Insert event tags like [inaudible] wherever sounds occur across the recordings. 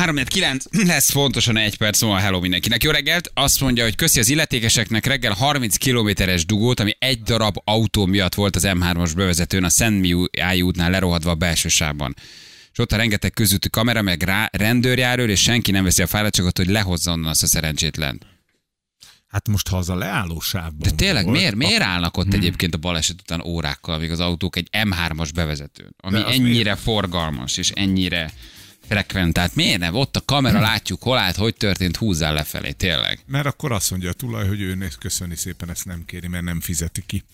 349 [clears throat] lesz fontosan egy perc múlva hello mindenkinek. Jó reggelt! Azt mondja, hogy köszi az illetékeseknek reggel 30 kilométeres dugót, ami egy darab autó miatt volt az M3-as bevezetőn a Szentmiáj útnál lerohadva a belső sávban. És ott a rengeteg közúti kamera, meg rá, rendőrjárőr, és senki nem veszi a fáradtságot, hogy lehozza onnan azt a szerencsétlen. Hát most ha az a leállósávban De tényleg, volt, miért, miért állnak ott egyébként a baleset után órákkal még az autók egy M3-as bevezetőn, ami ennyire forgalmas és ennyire frekventált. Miért nem? Ott a kamera, látjuk, hol állt, hogy történt, húzzál lefelé, tényleg. Mert akkor azt mondja a tulaj, hogy ő köszöni szépen, ezt nem kéri, mert nem fizeti ki.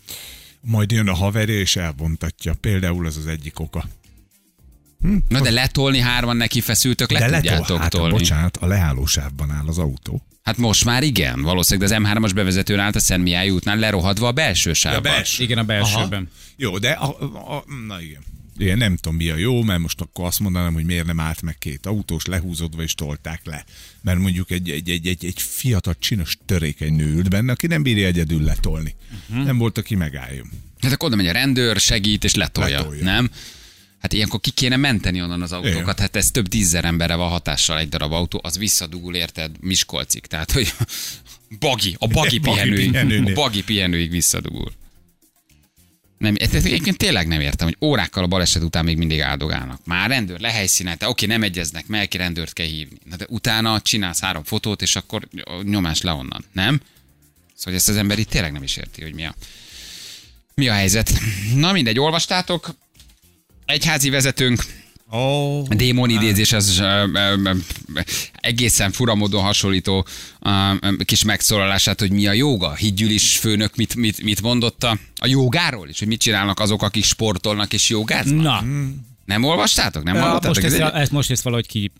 Majd jön a haverja és elbontatja. Például az az egyik oka. Na de letolni hárman neki feszültök, le De tudjátok letol, hát, tolni. bocsánat, a leállósávban áll az autó. Hát most már igen, valószínűleg de az M3-as bevezetőn állt a Szent Mihály útnál lerohadva a belső sávba. Igen, a belsőben. Jó, de a, a, na igen. Én nem tudom, mi a jó, mert most akkor azt mondanám, hogy miért nem állt meg két autós, lehúzódva és tolták le. Mert mondjuk egy, egy, egy, egy, egy fiatal, csinos, törékeny nő ült benne, aki nem bírja egyedül letolni. Uh-huh. Nem volt, aki megálljon. Hát akkor oda megy a rendőr, segít és letolja, Letolja. nem? Hát ilyenkor ki kéne menteni onnan az autókat, Igen. hát ez több tízzer emberre van hatással egy darab autó, az visszadugul, érted, Miskolcig. Tehát, hogy [laughs] bagi, a bagi pihenőig, a bagi pihenőig visszadugul. Nem, ezt egyébként tényleg nem értem, hogy órákkal a baleset után még mindig áldogálnak. Már rendőr lehelyszínelte, oké, nem egyeznek meg, ki rendőrt kell hívni. Na de utána csinálsz három fotót, és akkor nyomás le onnan, nem? Szóval ezt az ember itt tényleg nem is érti, hogy mi a, mi a helyzet. Na mindegy, olvastátok? Egyházi vezetőnk, Oh, a démon idézés az ö, ö, ö, egészen furamódon hasonlító kis megszólalását, hogy mi a joga. Hídgyűlis főnök mit, mit, mit mondotta a jogáról is, hogy mit csinálnak azok, akik sportolnak és jogáznak. Na, Nem olvastátok? Nem ja, hallottátok? most Ez ezt, ezt, most ezt valahogy ki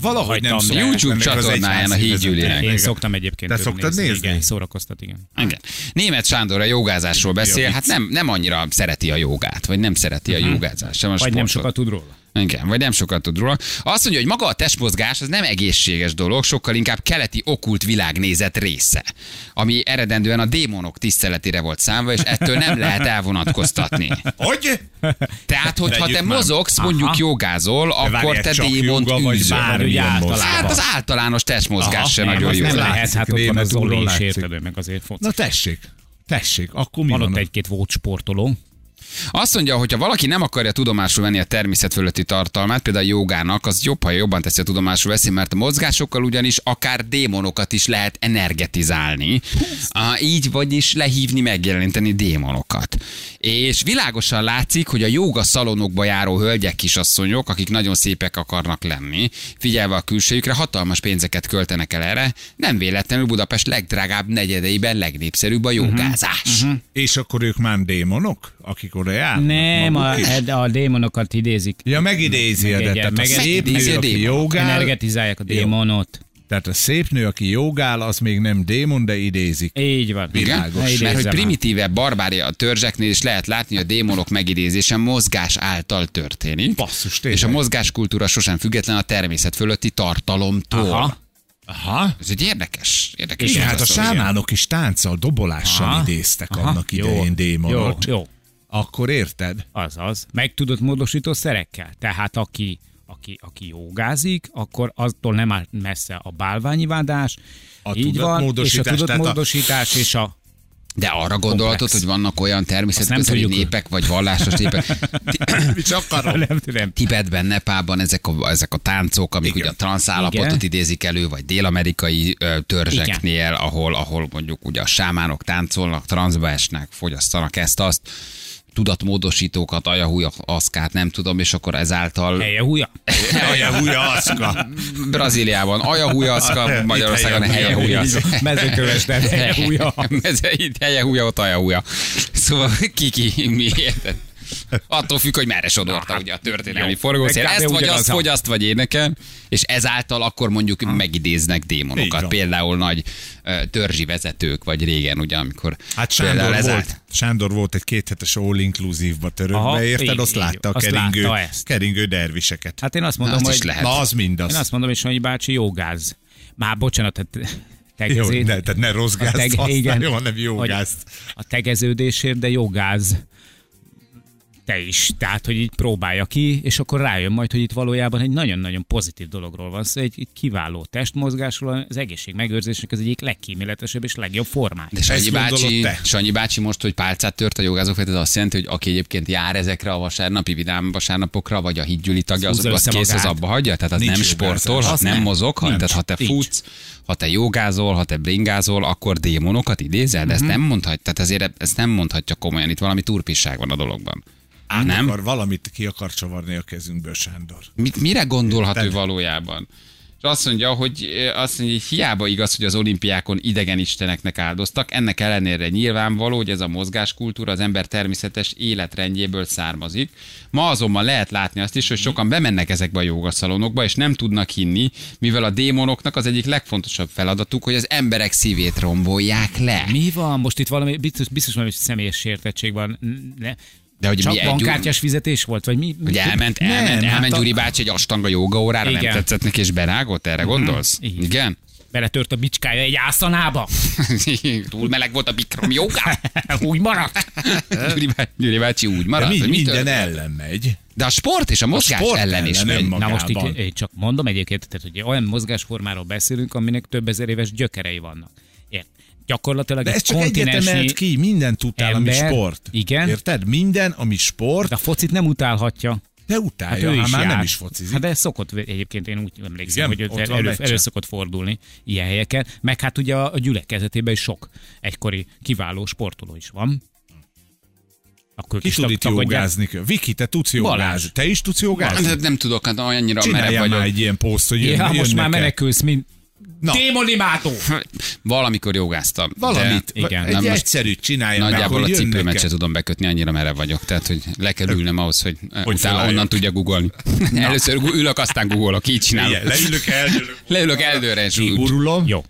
Valahogy nem de- YouTube csatornáján a vezetőnek. Én szoktam egyébként. Te tőle szoktad nézni? Igen, szórakoztat, igen. Igen. Német Sándor a jogázásról beszél, hát nem, nem annyira szereti a jogát, vagy nem szereti a jogázást, sem a Mhm. Vagy nem sportot. sokat tud róla. Igen, vagy nem sokat tud róla. Azt mondja, hogy maga a testmozgás az nem egészséges dolog, sokkal inkább keleti okult világnézet része, ami eredendően a démonok tiszteletére volt számva, és ettől nem lehet elvonatkoztatni. hogy? Tehát, hogyha te Tegyük már. mozogsz, mondjuk Aha. jogázol, akkor te démont mozgás. Hát az általános testmozgás se nagyon jó. nem lehet, hát ott van az úrról is érted, meg azért foci. Na tessék, tessék, akkor mi Van van? ott egy-két volt sportoló. Azt mondja, hogy ha valaki nem akarja tudomásul venni a természet fölötti tartalmát, például a jogának, az jobb, ha jobban teszi a tudomásul veszi, mert a mozgásokkal ugyanis akár démonokat is lehet energetizálni. Ah, így vagyis lehívni, megjeleníteni démonokat. És világosan látszik, hogy a joga szalonokba járó hölgyek, kisasszonyok, akik nagyon szépek akarnak lenni, figyelve a külsejükre, hatalmas pénzeket költenek el erre. Nem véletlenül Budapest legdrágább negyedeiben legnépszerűbb a jogázás. Uh-huh. És akkor ők már démonok, akik oda járnak? Nem, a, is? a démonokat idézik. Ja, megidézi a, Meg- tehát a szép megidézi nő, a aki démonot. jogál, Energetizálják a démonot. tehát a szép nő, aki jogál, az még nem démon, de idézik. Így van. Igen? Világos. Ne Mert hogy primitíve barbária a törzseknél is lehet látni, hogy a démonok megidézése mozgás által történik. Basszus, tényleg. és a mozgáskultúra sosem független a természet fölötti tartalomtól. Aha. Aha. Ez egy érdekes, érdekes. Igen, hát a sámánok is tánccal, dobolással Aha. idéztek Aha. annak Jó, idején démonot. Jó, jó. Akkor érted? Azaz. Meg tudod módosító szerekkel. Tehát aki, aki, aki jogázik, akkor attól nem áll messze a bálványivádás, A így van, és a tudatmódosítás, a- és a De arra gondolhatod, Komplex. hogy vannak olyan nem természetközeli népek, vagy vallásos népek. Ti- Mit akarom? nem tudom. Tibetben, Nepában ezek a, ezek a táncok, amik Igen. ugye a transz állapotot Igen. idézik elő, vagy dél-amerikai ö, törzseknél, ahol, ahol mondjuk ugye a sámánok táncolnak, transzba esnek, fogyasztanak ezt, azt, tudatmódosítókat, ajahúja, aszkát, nem tudom, és akkor ezáltal Helye húja. Helye húja aszka. Brazíliában ajahúja, aszka, Magyarországon a helye húja. Mezőköves, de helye húja. Ez itt helye húja, ott ajahúja. Szóval ki, ki, mi érted? Attól függ, hogy merre sodorta ugye a történelmi Jó. forgószél. Ezt vagy azt fogyaszt, vagy énekel, és ezáltal akkor mondjuk megidéznek Így démonokat. Például nagy törzsi vezetők, vagy régen, ugye, amikor Hát Sándor volt, Sándor volt egy kéthetes all inclusive-ba törökbe, Aha, érted? így, Azt látta a keringő, látta keringő derviseket. Hát én azt Na, mondom, azt hogy... lehet. Na, az mindaz. Én azt mondom, hogy Sanyi bácsi jogáz. Már bocsánat, tehát [laughs] Jó, tegezét, ne, tehát ne rossz gázt teg- használjon, hanem jó hogy gázt. A tegeződésért, de jogáz te is. Tehát, hogy így próbálja ki, és akkor rájön majd, hogy itt valójában egy nagyon-nagyon pozitív dologról van szó, egy, egy kiváló testmozgásról, az egészség megőrzésnek az egyik legkíméletesebb és legjobb formája. De Sanyi bácsi, te? Sanyi bácsi most, hogy pálcát tört a jogázók felett, ez azt jelenti, hogy aki egyébként jár ezekre a vasárnapi vidám vasárnapokra, vagy a hídgyűli tagja, az, az kész, az abba hagyja? Tehát az Nincs nem sportol, ha Az nem nem. mozog, ha, Nem. tehát ha te Nincs. futsz, ha te jogázol, ha te bringázol, akkor démonokat idézel, de ezt nem mondhat, tehát azért ezt nem mondhatja komolyan, itt valami turpisság van a dologban. Át Nem? akar, valamit ki akar csavarni a kezünkből, Sándor. Mit, mire gondolhat ő Érted? valójában? És azt mondja, hogy azt mondja, hogy hiába igaz, hogy az olimpiákon idegen isteneknek áldoztak, ennek ellenére nyilvánvaló, hogy ez a mozgáskultúra az ember természetes életrendjéből származik. Ma azonban lehet látni azt is, hogy sokan bemennek ezekbe a jogaszalonokba, és nem tudnak hinni, mivel a démonoknak az egyik legfontosabb feladatuk, hogy az emberek szívét rombolják le. Mi van? Most itt valami, biztos, biztos valami személyes sértettség van. Ne? De hogy Csak mi egy- bankkártyás fizetés volt? Vagy mi? Hogy elment, Nem, elment, hát elment a- Gyuri bácsi egy astanga joga órára, nem tetszett neki, és berágott, erre gondolsz? Igen. Igen? Beletört a bicskája egy ászanába. [laughs] Túl meleg volt a bikrom joga. [laughs] Úgy maradt. [laughs] Gyuri, bá- Gyuri bácsi úgy De maradt, mi, hogy mi minden történt? ellen megy. De a sport és a mozgás sport ellen is ellen, megy. nem Na most itt én csak mondom egyébként, tehát, hogy olyan mozgásformáról beszélünk, aminek több ezer éves gyökerei vannak. Gyakorlatilag De egy ez csak egyetem kontinensnyi... emelt ki, minden tudtál, ami sport. igen. Érted? Minden, ami sport, De a focit nem utálhatja. de Hát utálja, ő hát is már jár. nem is focizik. Hát de szokott egyébként, én úgy emlékszem, Igen? hogy elő, elő szokott fordulni ilyen helyeken. Meg hát ugye a, gyülekezetében is sok egykori kiváló sportoló is van. Akkor Ki tud itt jogázni? Viki, te tudsz jogázni. Balázs. Te is tudsz jogázni? De nem tudok, hát annyira merev Csináljál vagyok. már egy ilyen poszt, hogy jön, Ja, most már menekülsz, mint Na. démonimátó. Valamikor jogáztam. Valamit, de igen. egy most egyszerűt csinálja meg, Nagyjából a hogy cipőmet jönnek-e. se tudom bekötni, annyira merev vagyok. Tehát, hogy le kell ülnem ahhoz, hogy, hogy utána onnan tudja googolni. [laughs] Először ülök, aztán googolok, így csinálok. Igen, leülök, eldőlök. Leülök eldőre, és. Kigurulom, Jó.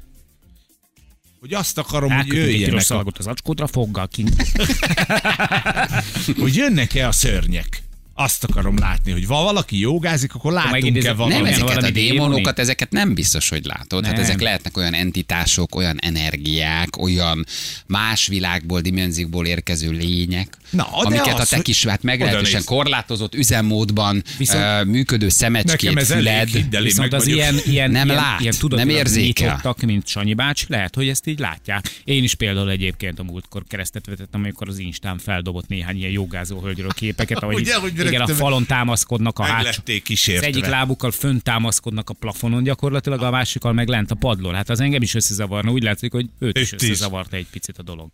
hogy azt akarom, hogy egy piros jöjjenek, a, szalagot az acskódra, foggal kint. [laughs] hogy jönnek-e a szörnyek. Azt akarom látni, hogy va valaki jogázik, akkor látunk-e Nem, valamit. Igen, ezeket a démonokat, ezeket nem biztos, hogy látod. Hát Nem. ezek lehetnek olyan entitások, olyan energiák, olyan más világból, dimenziókból érkező lények, Na, amiket a te kis, hát meglehetősen korlátozott üzemmódban Viszont- uh, működő szemecskét, füled. Viszont az ilyen, ilyen, Nem ilyen, lát, ilyen nem tudatilag érzékel. nyitottak, mint Sanyi bácsi, lehet, hogy ezt így látják. Én is például egyébként a múltkor keresztet vetettem, amikor az Instán feldobott néhány ilyen jogázó hölgyről képeket, ahogy Ugye, igen, a falon támaszkodnak a hátsó. Az egyik lábukkal fönt támaszkodnak a plafonon gyakorlatilag, a másikkal meg lent a padlón. Hát az engem is összezavarna, úgy látszik, hogy őt is összezavarta egy picit a dolog.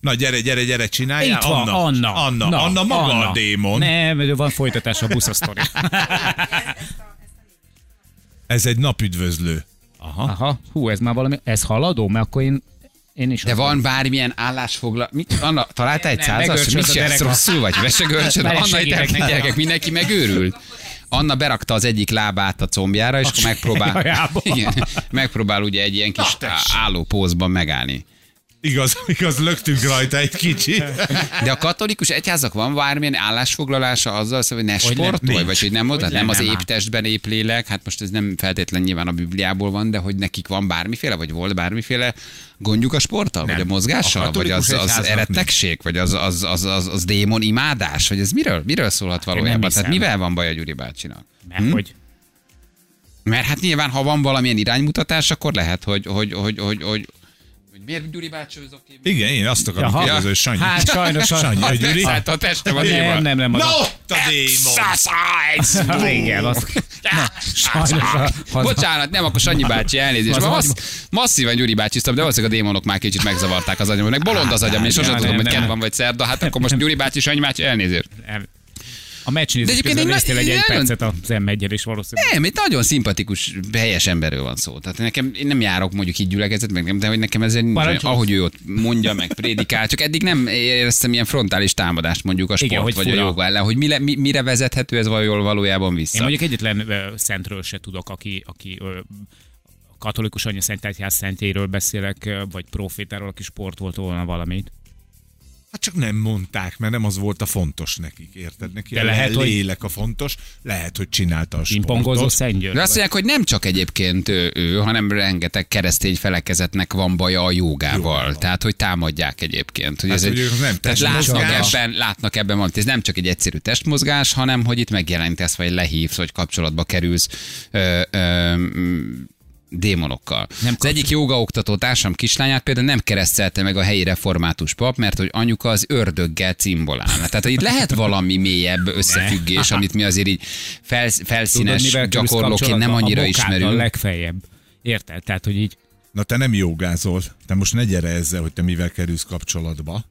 Na gyere, gyere, gyere, csináljál. Itt van, Anna. Anna, Na, Anna maga Anna. a démon. Nem, van folytatás a buszasztori. Ez egy napüdvözlő. Aha. Aha, hú, ez már valami, ez haladó, mert akkor én, én is De van bármilyen állásfoglal... Mit? Anna, találtál egy Mit a csinálsz rosszul vagy? Vesegörcsöd? [laughs] Anna, gyerekek, mindenki megőrült. Anna berakta az egyik lábát a combjára, és akkor megpróbál, [laughs] igen, megpróbál ugye egy ilyen kis álló pózban megállni. Igaz, igaz, lögtünk rajta egy kicsit. De a katolikus egyházak van bármilyen állásfoglalása azzal, hogy ne Hogy nem, sportolj, nincs. vagy hogy nem mondod, Hogy nem nem, az nem épp testben épp lélek, hát most ez nem feltétlen nyilván a Bibliából van, de hogy nekik van bármiféle, vagy volt bármiféle gondjuk a sporttal, vagy a mozgással, A vagy az, az egyháznak erettegség, vagy az, az, az, az, az démon imádás, vagy ez miről, miről szólhat nem valójában? Tehát mivel van baj a Gyuri bácsinak? Mert hogy Mert hát nyilván, ha van valamilyen iránymutatás, akkor lehet, hogy, hogy, hogy, hogy, hogy, hogy miért Gyuri bácsi az oké? Igen, én azt akarom kérdezni, hogy Sanyi. Hát sajnos a... Sanyi, hogy Gyuri? Hát a testem a Nem, démon. nem, nem. Az Na a... ott a démon! Ha, Igen, az... Na, sajnos a... az... Bocsánat, nem, akkor Sanyi bácsi, elnézést. Az massz, masszívan Gyuri bácsiztam, de valószínűleg a démonok már kicsit megzavarták az agyam. Meg bolond az agyam, és sosem nem, tudom, hogy nem, kedv nem. van vagy szerda. Hát akkor most Gyuri bácsi, Sanyi bácsi, elnézést. A meccs nézés egyébként közben néztél egy, egy percet az m 1 és valószínűleg. Nem, egy nagyon szimpatikus, helyes emberről van szó. Tehát nekem, én nem járok mondjuk így gyülekezet, meg nem, de hogy nekem ez egy, ahogy ő ott mondja, meg prédikál, csak eddig nem éreztem ilyen frontális támadást mondjuk a sport, Igen, hogy vagy a fura. joga ellen, hogy mi, le, mi, mire vezethető ez való- valójában vissza. Én mondjuk egyetlen szentről se tudok, aki, aki a katolikus anya szent egyház szentjéről beszélek, vagy profétáról, aki sportolt volna valamit. Hát csak nem mondták, mert nem az volt a fontos nekik, érted? Neki De lehet, hogy- lélek a fontos, lehet, hogy csinálta a Pingpongozó sportot. Szentgyörgy. De azt mondják, hogy nem csak egyébként ő, ő hanem rengeteg keresztény felekezetnek van baja a jogával. Jogával. Tehát, hogy támadják egyébként. Hogy Hát, ez egy, hogy ők nem tehát látnak ebben, látnak ebben valamit. Ez nem csak egy egyszerű testmozgás, hanem hogy itt megjelentesz, vagy lehívsz, vagy kapcsolatba kerülsz ö, ö, démonokkal. Nem az egyik jogaoktató társam kislányát például nem keresztelte meg a helyi református pap, mert hogy anyuka az ördöggel cimbolálna. Tehát, hogy itt lehet [laughs] valami mélyebb összefüggés, amit mi azért így felsz, felszínes gyakorlóként nem annyira a ismerünk. legfeljebb. Érted? Tehát, hogy így Na te nem jogázol. Te most ne gyere ezzel, hogy te mivel kerülsz kapcsolatba.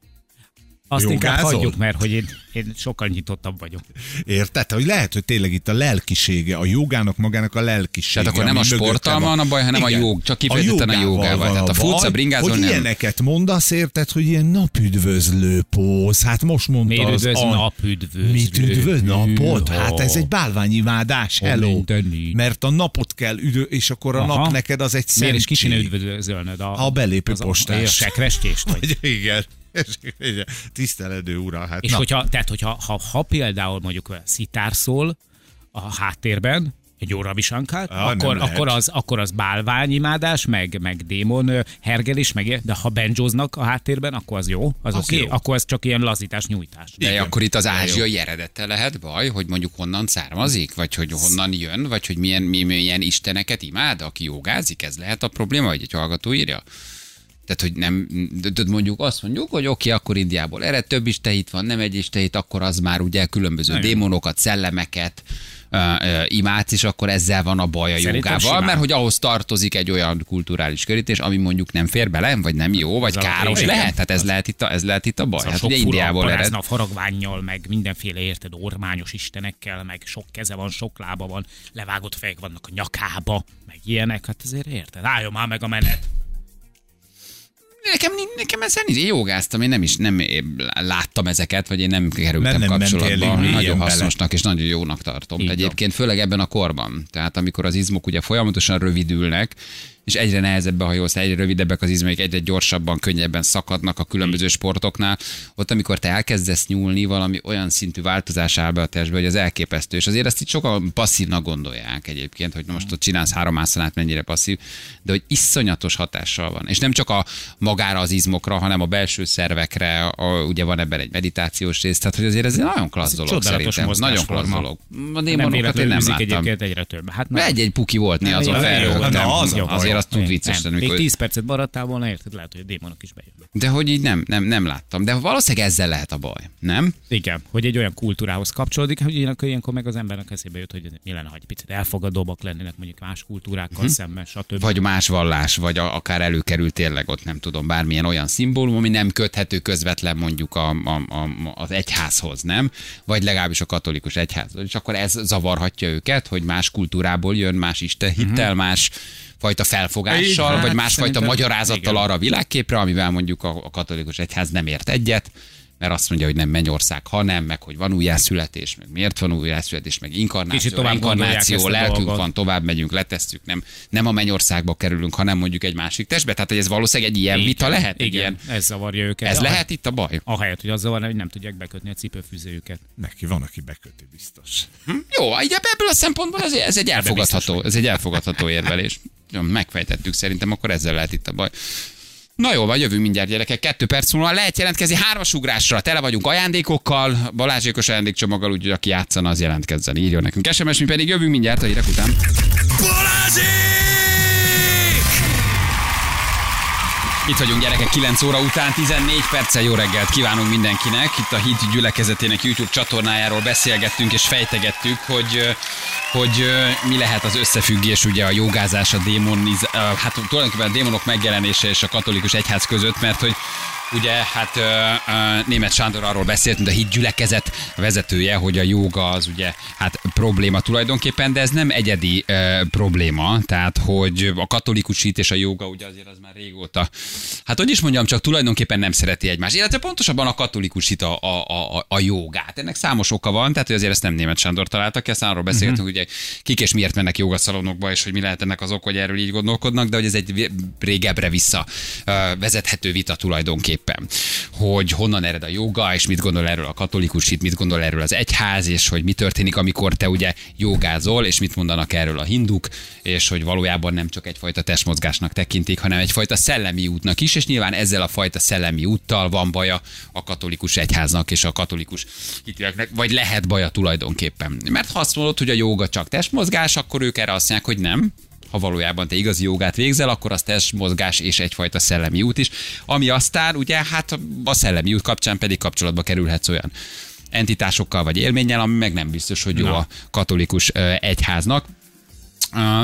Azt inkább Jogázol? hagyjuk, mert hogy én, én sokkal nyitottabb vagyok. Érted? Hogy lehet, hogy tényleg itt a lelkisége, a jogának magának a lelkisége. Tehát akkor nem a sporttal van a baj, hanem a Igen. jog- csak kifejezetten a jogával. van Tehát a a baj, bringázol, hogy nem. ilyeneket mondasz, érted, hogy ilyen napüdvözlő póz. Hát most mondta Miért az üdvöz, a- napüdvözlő? Mit üdvöz? Napot? Hát ez egy bálványimádás, hello. Mert a napot kell üdv, és akkor a Aha. nap neked az egy Miért is ki kéne szentség. üdvözölnöd? A, A belépő a- postás. A sekrestést? Vagy? [laughs] Igen. [laughs] Tiszteledő ura, hát És na. hogyha, tehát, hogyha ha, ha például mondjuk szitár szól a háttérben, egy óra visankát, Ah, akkor, akkor, az, akkor az bálványimádás, meg, meg démon hergelés, meg, de ha benjóznak a háttérben, akkor az jó, az, Az oké, jó. okay. akkor ez csak ilyen lazítás, nyújtás. De Igen. akkor itt az ázsiai eredete lehet baj, hogy mondjuk honnan származik, vagy hogy honnan jön, vagy hogy milyen, mi- milyen isteneket imád, aki jogázik, ez lehet a probléma, hogy egy hallgató írja? Tehát, hogy nem, de- mondjuk azt mondjuk, hogy oké, akkor Indiából ered, több istehit van, nem egy istehit, akkor az már ugye különböző Igen. démonokat, szellemeket imádsz, és akkor ezzel van a baj a Szerintem jogával, simán. mert hogy ahhoz tartozik egy olyan kulturális körítés, ami mondjuk nem fér bele, vagy nem jó, vagy Ez a- káros igen. lehet, tehát ez lehet itt a, ez lehet itt a baj. Az a Hát sok ugye Indiából ered. parázna faragványjal, meg mindenféle érted, ormányos istenekkel, meg sok keze van, sok lába van, levágott fejek vannak a nyakába, meg ilyenek, hát azért érted, álljon már meg a menet. Nekem, nekem nincs. Én jogáztam, én nem is nem láttam ezeket, vagy én nem kerültem nem mentél kapcsolatba. mélyen Nagyon bele. hasznosnak és nagyon jónak tartom. Így. Egyébként főleg ebben a korban. Tehát amikor az izmok ugye folyamatosan rövidülnek, és egyre nehezebb a hajós, egyre rövidebbek az izmaik, egyre gyorsabban, könnyebben szakadnak a különböző sportoknál. Ott, amikor te elkezdesz nyúlni, valami olyan szintű változás áll be a testbe, hogy az elképesztő. És azért ezt itt sokan passzívnak gondolják egyébként, hogy most ott csinálsz három ászanát, mennyire passzív, de hogy iszonyatos hatással van. És nem csak a magára az izmokra, hanem a belső szervekre, a, ugye van ebben egy meditációs rész, tehát hogy azért ez egy nagyon klassz dolog szerintem. Nagyon klassz dolog. A Nem démonokat én véletlenül nem láttam. egyébként egyre több. Hát Egy-egy puki volt néha azon Jó, jó, felrögtem. na, az a jó, Azért azt tud vicces lenni, Még amikor 10 percet maradtál volna, érted? Lehet, hogy a démonok is bejönnek. de hogy így nem, nem, nem láttam. De valószínűleg ezzel lehet a baj, nem? Igen, hogy egy olyan kultúrához kapcsolódik, hogy ilyenkor, ilyenkor meg az embernek eszébe jut, hogy mi lenne, ha egy picit elfogadóbbak lennének mondjuk más kultúrákkal uh-huh. szemben, stb. Vagy más vallás, vagy a, akár előkerül tényleg ott nem tudom, bármilyen olyan szimbólum, ami nem köthető közvetlen mondjuk a, a, a, az egyházhoz, nem? Vagy legalábbis a katolikus egyházhoz. És akkor ez zavarhatja őket, hogy más kultúrából jön, más istenhittel, uh-huh. más fajta felfogással, Hát, vagy másfajta szerintem magyarázattal igen. arra a világképre, amivel mondjuk a, a katolikus egyház nem ért egyet, mert azt mondja, hogy nem mennyország, hanem, meg hogy van újjászületés, meg miért van újjászületés, meg inkarnáció, Kicsit tovább inkarnáció, lelkünk dolgot. van, tovább megyünk, letesszük, nem, nem a mennyországba kerülünk, hanem mondjuk egy másik testbe. Tehát, hogy ez valószínűleg egy ilyen Igen, vita lehet, egy Igen, ilyen, ez zavarja őket. ez lehet itt a baj. Ahelyett, hogy az zavarja, hogy nem tudják bekötni a cipőfűzőjüket. Neki van, aki beköti biztos. Jó, így ebből a szempontból ez, ez egy elfogadható, ez egy elfogadható érvelés. Megfejtettük szerintem, akkor ezzel lehet itt a baj. Na jó, vagy jövünk mindjárt gyerekek. Kettő perc múlva lehet jelentkezni hármas. Tele vagyunk ajándékokkal, Balázsékos ajándékcsomaggal, úgyhogy aki játszana, az jelentkezzen. Írjon nekünk SMS, mi pedig jövünk mindjárt a hírek után. Itt vagyunk gyerekek 9 óra után, 14 perccel jó reggelt kívánunk mindenkinek. Itt a Hit gyülekezetének YouTube csatornájáról beszélgettünk és fejtegettük, hogy, hogy mi lehet az összefüggés ugye a jogázás, a démoniz, hát tulajdonképpen a démonok megjelenése és a katolikus egyház között, mert hogy Ugye, hát német Sándor arról beszélt, mint a hit gyülekezet vezetője, hogy a joga az ugye hát probléma tulajdonképpen, de ez nem egyedi ö, probléma, tehát hogy a katolikus hit és a joga ugye azért az már régóta, hát hogy is mondjam, csak tulajdonképpen nem szereti egymást, illetve pontosabban a katolikus hit a, a, a, a jogát. Ennek számos oka van, tehát hogy azért ezt nem német Sándor találta ki, aztán arról beszéltünk, uh-huh. ugye kik és miért mennek jogaszalonokba, és hogy mi lehet ennek az ok, hogy erről így gondolkodnak, de hogy ez egy régebbre vissza ö, vezethető vita tulajdonképpen. Tulajdonképpen, hogy honnan ered a joga, és mit gondol erről a katolikus hit, mit gondol erről az egyház, és hogy mi történik, amikor te ugye jogázol, és mit mondanak erről a hinduk, és hogy valójában nem csak egyfajta testmozgásnak tekintik, hanem egyfajta szellemi útnak is, és nyilván ezzel a fajta szellemi úttal van baja a katolikus egyháznak és a katolikus hitűeknek, vagy lehet baja tulajdonképpen. Mert ha azt mondod, hogy a joga csak testmozgás, akkor ők erre azt mondják, hogy nem, ha valójában te igazi jogát végzel, akkor az testmozgás és egyfajta szellemi út is, ami aztán ugye hát a szellemi út kapcsán pedig kapcsolatba kerülhetsz olyan entitásokkal vagy élménnyel, ami meg nem biztos, hogy jó Na. a katolikus egyháznak.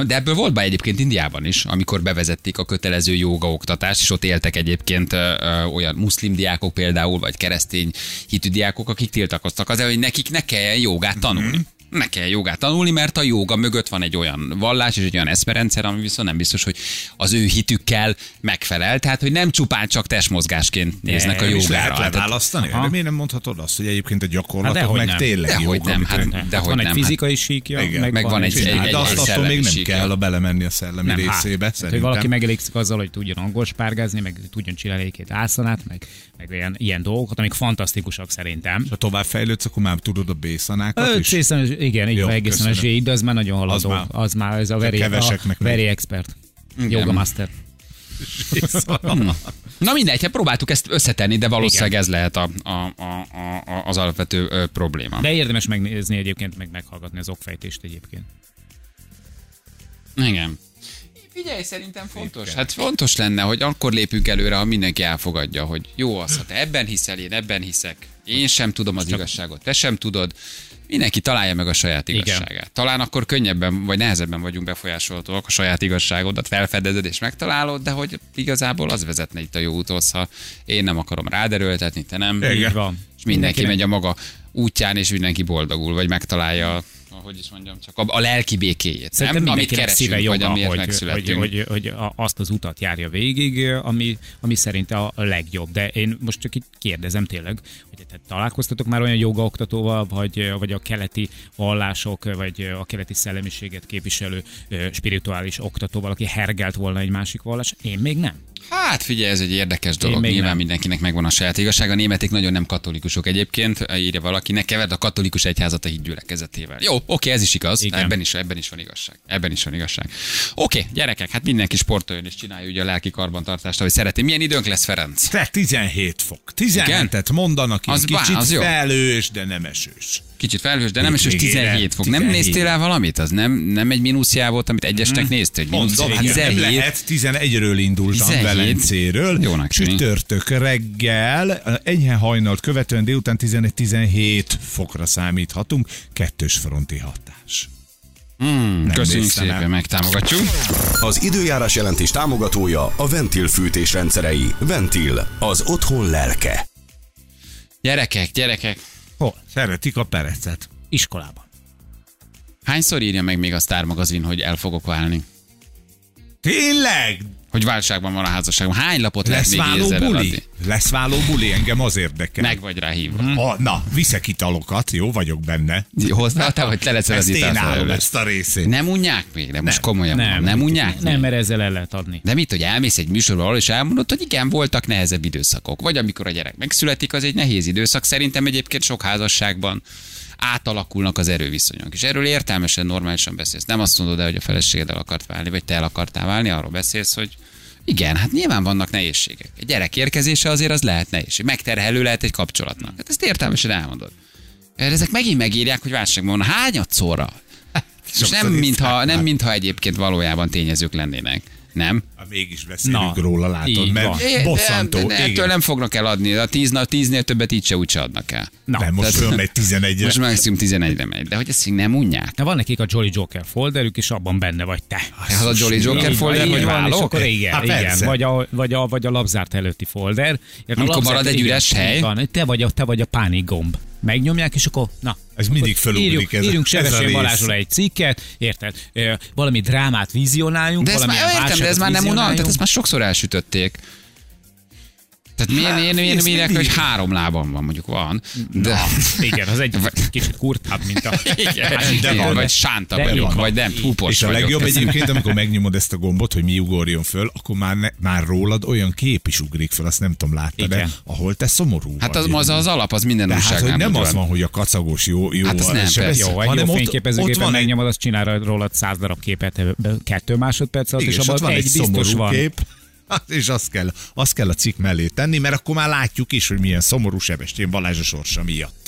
De ebből volt be egyébként Indiában is, amikor bevezették a kötelező jóga oktatást, és ott éltek egyébként olyan muszlim diákok például, vagy keresztény hitű diákok, akik tiltakoztak azért, hogy nekik ne kelljen jogát tanulni. Ne kell jogát tanulni, mert a joga mögött van egy olyan vallás és egy olyan eszmerendszer, ami viszont nem biztos, hogy az ő hitükkel megfelel. Tehát, hogy nem csupán csak testmozgásként néznek a Nem, és És lehet jogára. Tehát- leválasztani? De miért nem mondhatod azt, hogy egyébként a gyakorlatok Hát meg nem. tényleg Dehogy jók, nem, hát nem. Dehogy van egy nem, hát- fizikai síkja, Igen, meg, meg van egy- Csinál, egy- de azt egy attól még nem szellemi kell a belemenni a szellemi nem, részébe, hát, hogy valaki megelégszik azzal, hogy tudjon angol spárgázni, meg tudjon csinálni egy-két ászanát, meg, meg ilyen, ilyen dolgokat, amik fantasztikusak szerintem. Ha tovább fejlődsz, akkor már tudod a is. Igen, így Jó, egészen a köszönöm. zsé, de az már nagyon haladó. Az már- az már ez a very, a megy. expert. Yoga master. Na mindegy, hát próbáltuk ezt összetenni, de valószínűleg ez lehet a, a, a, a, a, az alapvető ö, probléma. De érdemes megnézni egyébként, meg meghallgatni az okfejtést egyébként. Igen. Figyelj, szerintem fontos. Hát fontos lenne, hogy akkor lépünk előre, ha mindenki elfogadja, hogy jó az, ha te ebben hiszel, én ebben hiszek. Én sem tudom az igazságot, te sem tudod. Mindenki találja meg a saját Igen. igazságát. Talán akkor könnyebben vagy nehezebben vagyunk befolyásolhatóak a saját igazságodat, felfedezed és megtalálod, de hogy igazából az vezetne itt a jó úthoz, ha én nem akarom ráderőltetni, te nem. Igen. És mindenki Mindenkinek- megy a maga útján, és mindenki boldogul, vagy megtalálja, ahogy is mondjam, csak a, a lelki békéjét. Szerintem nem? Amit mindenkinek szíve keresünk, vagy joga, amiért hogy, hogy, megszülettünk. hogy, hogy a- azt az utat járja végig, ami, ami szerint a legjobb. De én most csak itt kérdezem tényleg, hogy te találkoztatok már olyan jogaoktatóval, vagy, vagy a keleti vallások, vagy a keleti szellemiséget képviselő spirituális oktatóval, aki hergelt volna egy másik vallás? Én még nem. Hát figyelj, ez egy érdekes dolog. Nyilván nem. mindenkinek megvan a saját igazsága. A németek nagyon nem katolikusok egyébként, írja valaki, ne keverd a katolikus egyházat a hídgyülekezetével. Jó, oké, ez is igaz. Igen. Ebben is, ebben is van igazság. Ebben is van igazság. Oké, gyerekek, hát mindenki sportoljon és csinálja ugye a lelki karbantartást, ahogy szereti. Milyen időnk lesz, Ferenc? Te 17 fok. 17-et mondanak, Az az bá- kicsit az jó. felős, de nem esős. Kicsit felhős, de nem is Végére. 17 fok. Nem 17. néztél el valamit? Az nem, nem egy mínuszjá volt, amit egyesnek néztél? Hogy mínusz Mondom, hát nem 17? lehet, 11-ről indultam 17. Velencéről. Jónak. Csütörtök reggel, enyhe hajnalt követően délután 11-17 fokra számíthatunk, kettős fronti hatás. Hmm, köszönjük néztem el. szépen, megtámogatjuk. Az időjárás jelentés támogatója a Ventil fűtés rendszerei. Ventil, az otthon lelke. Gyerekek, gyerekek, Hol? Szeretik a perecet. Iskolában. hányszor írja meg még a Star magazin, hogy el fogok válni? Tényleg? Hogy válságban van a házasságom. Hány lapot lehet Lesz még váló buli? eladni? Lesz váló buli, engem az érdekel. Meg vagy rá hívva. Mhm. Ha, na, viszek italokat, jó vagyok benne. Hozzá, te vagy te leszel az Ezt én állom, ezt a részét. Nem unják még? De most komolyan nem, nem, nem unják Nem, még? mert ezzel el lehet adni. De mit, hogy elmész egy műsorba, ahol és elmondod, hogy igen, voltak nehezebb időszakok. Vagy amikor a gyerek megszületik, az egy nehéz időszak. Szerintem egyébként sok házasságban átalakulnak az erőviszonyok. És erről értelmesen, normálisan beszélsz. Nem azt mondod el, hogy a feleséged el akart válni, vagy te el akartál válni, arról beszélsz, hogy igen, hát nyilván vannak nehézségek. Egy gyerek érkezése azért az lehet nehézség. Megterhelő lehet egy kapcsolatnak. Hát ezt értelmesen elmondod. Ezek megint megírják, hogy válságban van. Hányadszorra? [laughs] És nem mintha, nem mintha egyébként valójában tényezők lennének. Nem? Ha mégis beszélünk Na, róla, látod, így mert van. Bosszantó. de, de, ettől igen. nem fognak eladni. A tíz, na, tíznél többet így se úgy se adnak el. Na, Nem, most Tehát- fölmegy 11-re. Most maximum 11-re megy. De hogy ezt még nem unják? Na, van nekik a Jolly Joker folderük, és abban benne vagy te. Az a Jolly Joker Így folder, így van, és akkor igen, Hát igen. Vagy a, vagy, a, vagy a labzárt előtti folder. A Amikor marad egy üres hely? így Van, te vagy a, te vagy a pánik gomb. Megnyomják, és akkor, na. Ez mindig fölugrik ez írjunk rész. Balázsról egy cikket, érted? Ö, Valami drámát vizionáljunk, De ez már, értem, de ez már nem unalmas, tehát ezt már sokszor elsütötték. Tehát miért, miért, miért, miért mindig- hogy három lábam van, mondjuk van. De, Na, igen, az egy kicsit kurtább, mint a... igen, de igen, vagy vagyok, van. vagy nem, púpos És a vagyok. legjobb Ez- egyébként, amikor megnyomod ezt a gombot, hogy mi ugorjon föl, akkor már, ne, már rólad olyan kép is ugrik föl, azt nem tudom, láttad de ahol te szomorú Hát az, az, az alap, az minden De hát, hogy nem az van, hogy a kacagós jó, jó Hát az nem, persze. Jó, egy hanem jó fényképezőgépen megnyomod, azt csinál rólad száz darab képet kettő másodperc alatt, és abban egy biztos van. kép, Hát, [laughs] és azt kell, azt kell a cikk mellé tenni, mert akkor már látjuk is, hogy milyen szomorú Sebestyén Balázs a sorsa miatt.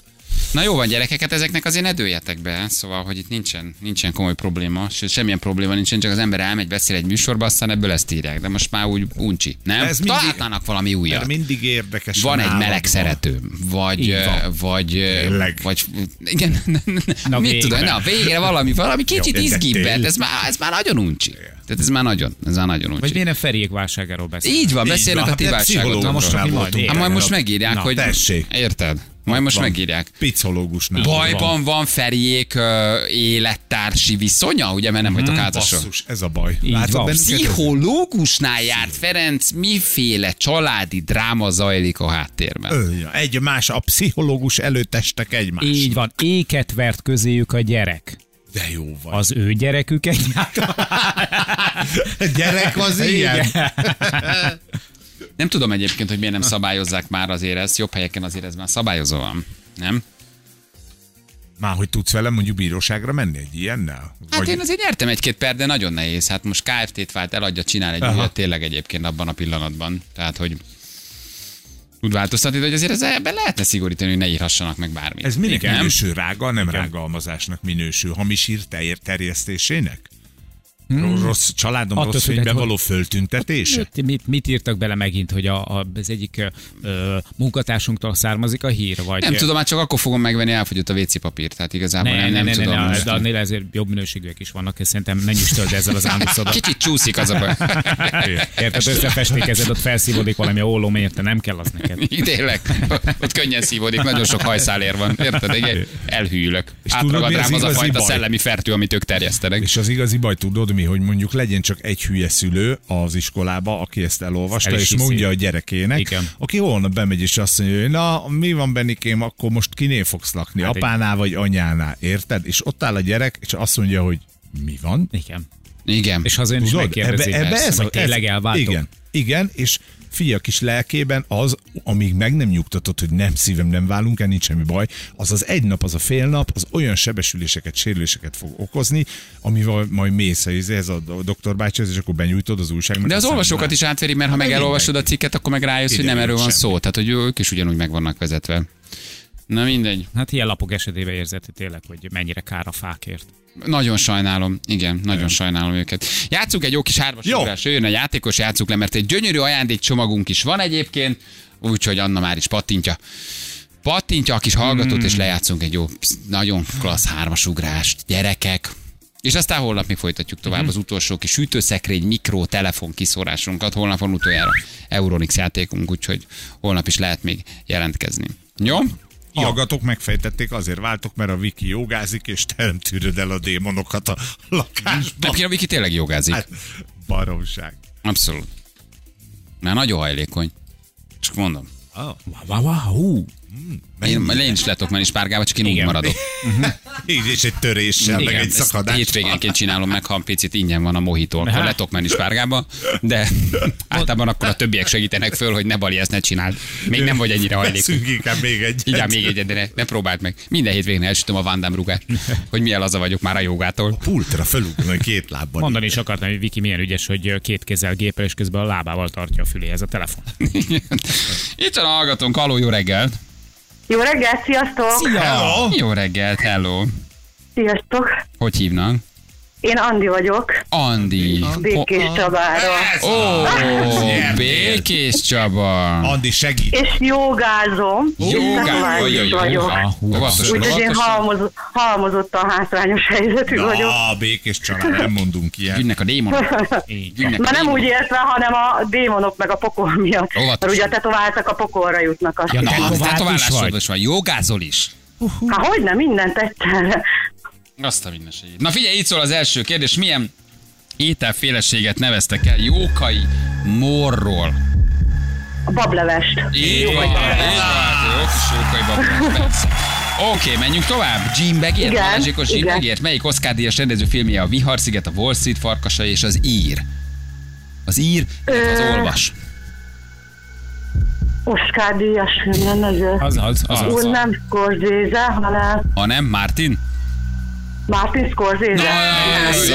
Na jó van gyerekeket, ezeknek azért ne dőljetek be, szóval, hogy itt nincsen, nincsen komoly probléma, sőt semmilyen probléma nincsen, csak az ember elmegy, beszél egy műsorba, aztán ebből ezt írják, de most már úgy uncsi, nem? Ez mindig- Találnának valami újat. mindig érdekes. Van egy meleg van. szeretőm, vagy, vagy, Tényleg? vagy, igen, [laughs] Na, mit végre. tudom, na végre valami, valami kicsit de izgibbet, ez már, ez már nagyon uncsi. Tehát ez már nagyon, ez már nagyon Vagy uncsi. miért nem Feriék válságáról beszél? Így van, van, a ti hát válságodról. Na most mi majd? Hát majd most megírják, na, hogy... tessék. Érted? Majd most Van. megírják. Picológusnál. Bajban van Feriék ö, élettársi viszonya, ugye, mert nem vagytok házasok. Basszus, ez a baj. Látod van. Pszichológusnál járt Ferenc, miféle családi dráma zajlik a háttérben. Ö, Egy más, a pszichológus előtt estek egymás. Így van, éket vert közéjük a gyerek. De jó van. Az ő gyerekük egyáltalán. [laughs] gyerek az ilyen. [laughs] Nem tudom egyébként, hogy miért nem szabályozzák már azért ezt. Jobb helyeken azért ez már szabályozó van. Nem? Már hogy tudsz velem mondjuk bíróságra menni egy ilyennel? Hát én azért nyertem egy-két per, de nagyon nehéz. Hát most KFT-t vált, eladja, csinál egy Aha. újat tényleg egyébként abban a pillanatban. Tehát, hogy tud változtatni, de hogy azért ez ebben lehetne szigorítani, hogy ne írhassanak meg bármit. Ez minek Igen. minősül rága, nem rágalmazásnak minősül. Hamis ír ter- terjesztésének? Hmm. Rossz családom Attól rossz fényben való föltüntetése? Mit, mit, mit írtak bele megint, hogy a, a, az egyik ö, munkatársunktól származik a hír? Vagy Nem tudom, hát csak akkor fogom megvenni, elfogyott a WC papír. Tehát igazából Ne, nem, ne, nem ne, tudom. ne, de annél ezért jobb minőségűek is vannak, és szerintem ne nyüstöld ezzel az ánduszodat. Kicsit csúszik az a baj. Érted, összefestékezed, ott felszívódik valami ólom, érte, nem kell az neked. [laughs] Tényleg, ott könnyen szívódik, nagyon sok hajszálér van, érted? Igen, elhűlök. És tudod, Átragad mi az rám az a fajta baj? szellemi fertő, amit ők terjesztenek. És az igazi baj, tudod mi, hogy mondjuk legyen csak egy hülye szülő az iskolába, aki ezt elolvasta, El is és hiszi. mondja a gyerekének, Igen. aki holnap bemegy és azt mondja, hogy na, mi van Benikém, akkor most kinél fogsz lakni, Hát egy- apánál vagy anyánál, érted? És ott áll a gyerek, és azt mondja, hogy mi van? Igen. Igen. És hazajön is megkérdezi, persze, hogy tényleg elváltok. Igen, igen, és fia kis lelkében az, amíg meg nem nyugtatott, hogy nem szívem, nem válunk el, nincs semmi baj, az az egy nap, az a fél nap, az olyan sebesüléseket, sérüléseket fog okozni, amivel majd mész ez ez a doktor bácsihoz, és akkor benyújtod az újságnak. De az olvasókat is átvéri, mert ha meg elolvasod a cikket, akkor meg rájössz, hogy nem erről van szó. Tehát, hogy ők is ugyanúgy meg vannak vezetve. Na mindegy. Hát ilyen lapok esetében érzed tényleg, hogy mennyire kár a fákért. Nagyon sajnálom, igen, nagyon sajnálom őket. Játszunk egy jó kis hármas Jó. ugrás, jön a játékos, játsszuk le, mert egy gyönyörű ajándékcsomagunk is van egyébként, úgyhogy Anna már is pattintja. Pattintja a kis hallgatót, és lejátszunk egy jó, nagyon klassz hármas ugrást. Gyerekek, és aztán holnap mi folytatjuk tovább az utolsó kis ütőszekrény, mikro, telefon kiszórásunkat. Holnap van utoljára Euronix játékunk, úgyhogy holnap is lehet még jelentkezni. Jó? Hallgatók megfejtették, azért váltok, mert a Viki jogázik, és te nem tűröd el a démonokat a lakásban. Egyébként a Viki tényleg jogázik. Hát, baromság. Abszolút. Már nagyon hajlékony. Csak mondom. Wow, wow, hú. Én, én is letok menni spárgába, csak én úgy Igen. maradok. [laughs] Így és egy töréssel, meg Igen, egy ezt szakadás. hétvégenként csinálom meg, ha picit ingyen van a mohitó, akkor letok menni spárgába, de [laughs] általában akkor a többiek segítenek föl, hogy ne bali, ezt ne csináld. Még nem vagy ennyire hajlékony. Veszünk inkább még egy. Igen, még egyet, de ne, ne próbáld meg. Minden hétvégén elsütöm a Vandám rugát, hogy milyen laza vagyok már a jogától. Pultra felugrani két lábban. Mondani is akartam, hogy Viki milyen ügyes, hogy két kézzel gépel, és közben a lábával tartja a füléhez a telefon. [laughs] Itt van a hallgatónk, aló, jó reggelt! Jó reggelt, sziasztok! Hello! Jó reggelt, hello! Sziasztok! Hogy hívnak? Én Andi vagyok, Andi. Békés Csabáról. Ó, Békés Csaba. Andi, segít! És jogázom. Jogá, Tatuális vagy a vagyok. Úgyhogy én halmoz, halmozottan hátrányos helyzetű vagyok. Ah, békés család, nem mondunk ilyen. Gyűnnek a démonok. [laughs] Gyűnnek Már nem úgy értve, hanem a démonok meg a pokol miatt. Óvatos. Mert ugye a tetováltak a pokolra jutnak. Azt Ja, na, Tetoválásod is van, jogázol is. Há, hogy nem, mindent egyszerre. Azt a mindenségét. Na figyelj, itt szól az első kérdés. Milyen ételféleséget neveztek el Jókai morról? A bablevest. Így van, így van, jó kis sókai babrás, persze. Oké, menjünk tovább. Jim Begért, Igen, Balázsikos Jim. Begért. Melyik Oscar díjas rendező filmje a Viharsziget, a Wall Street farkasa és az ír? Az ír, illetve az olvas. Oscar díjas filmrendező. Az az, az, az. Úr nem Scorsese, hanem Ha nem, Martin? Martin Scorsese. Nagyon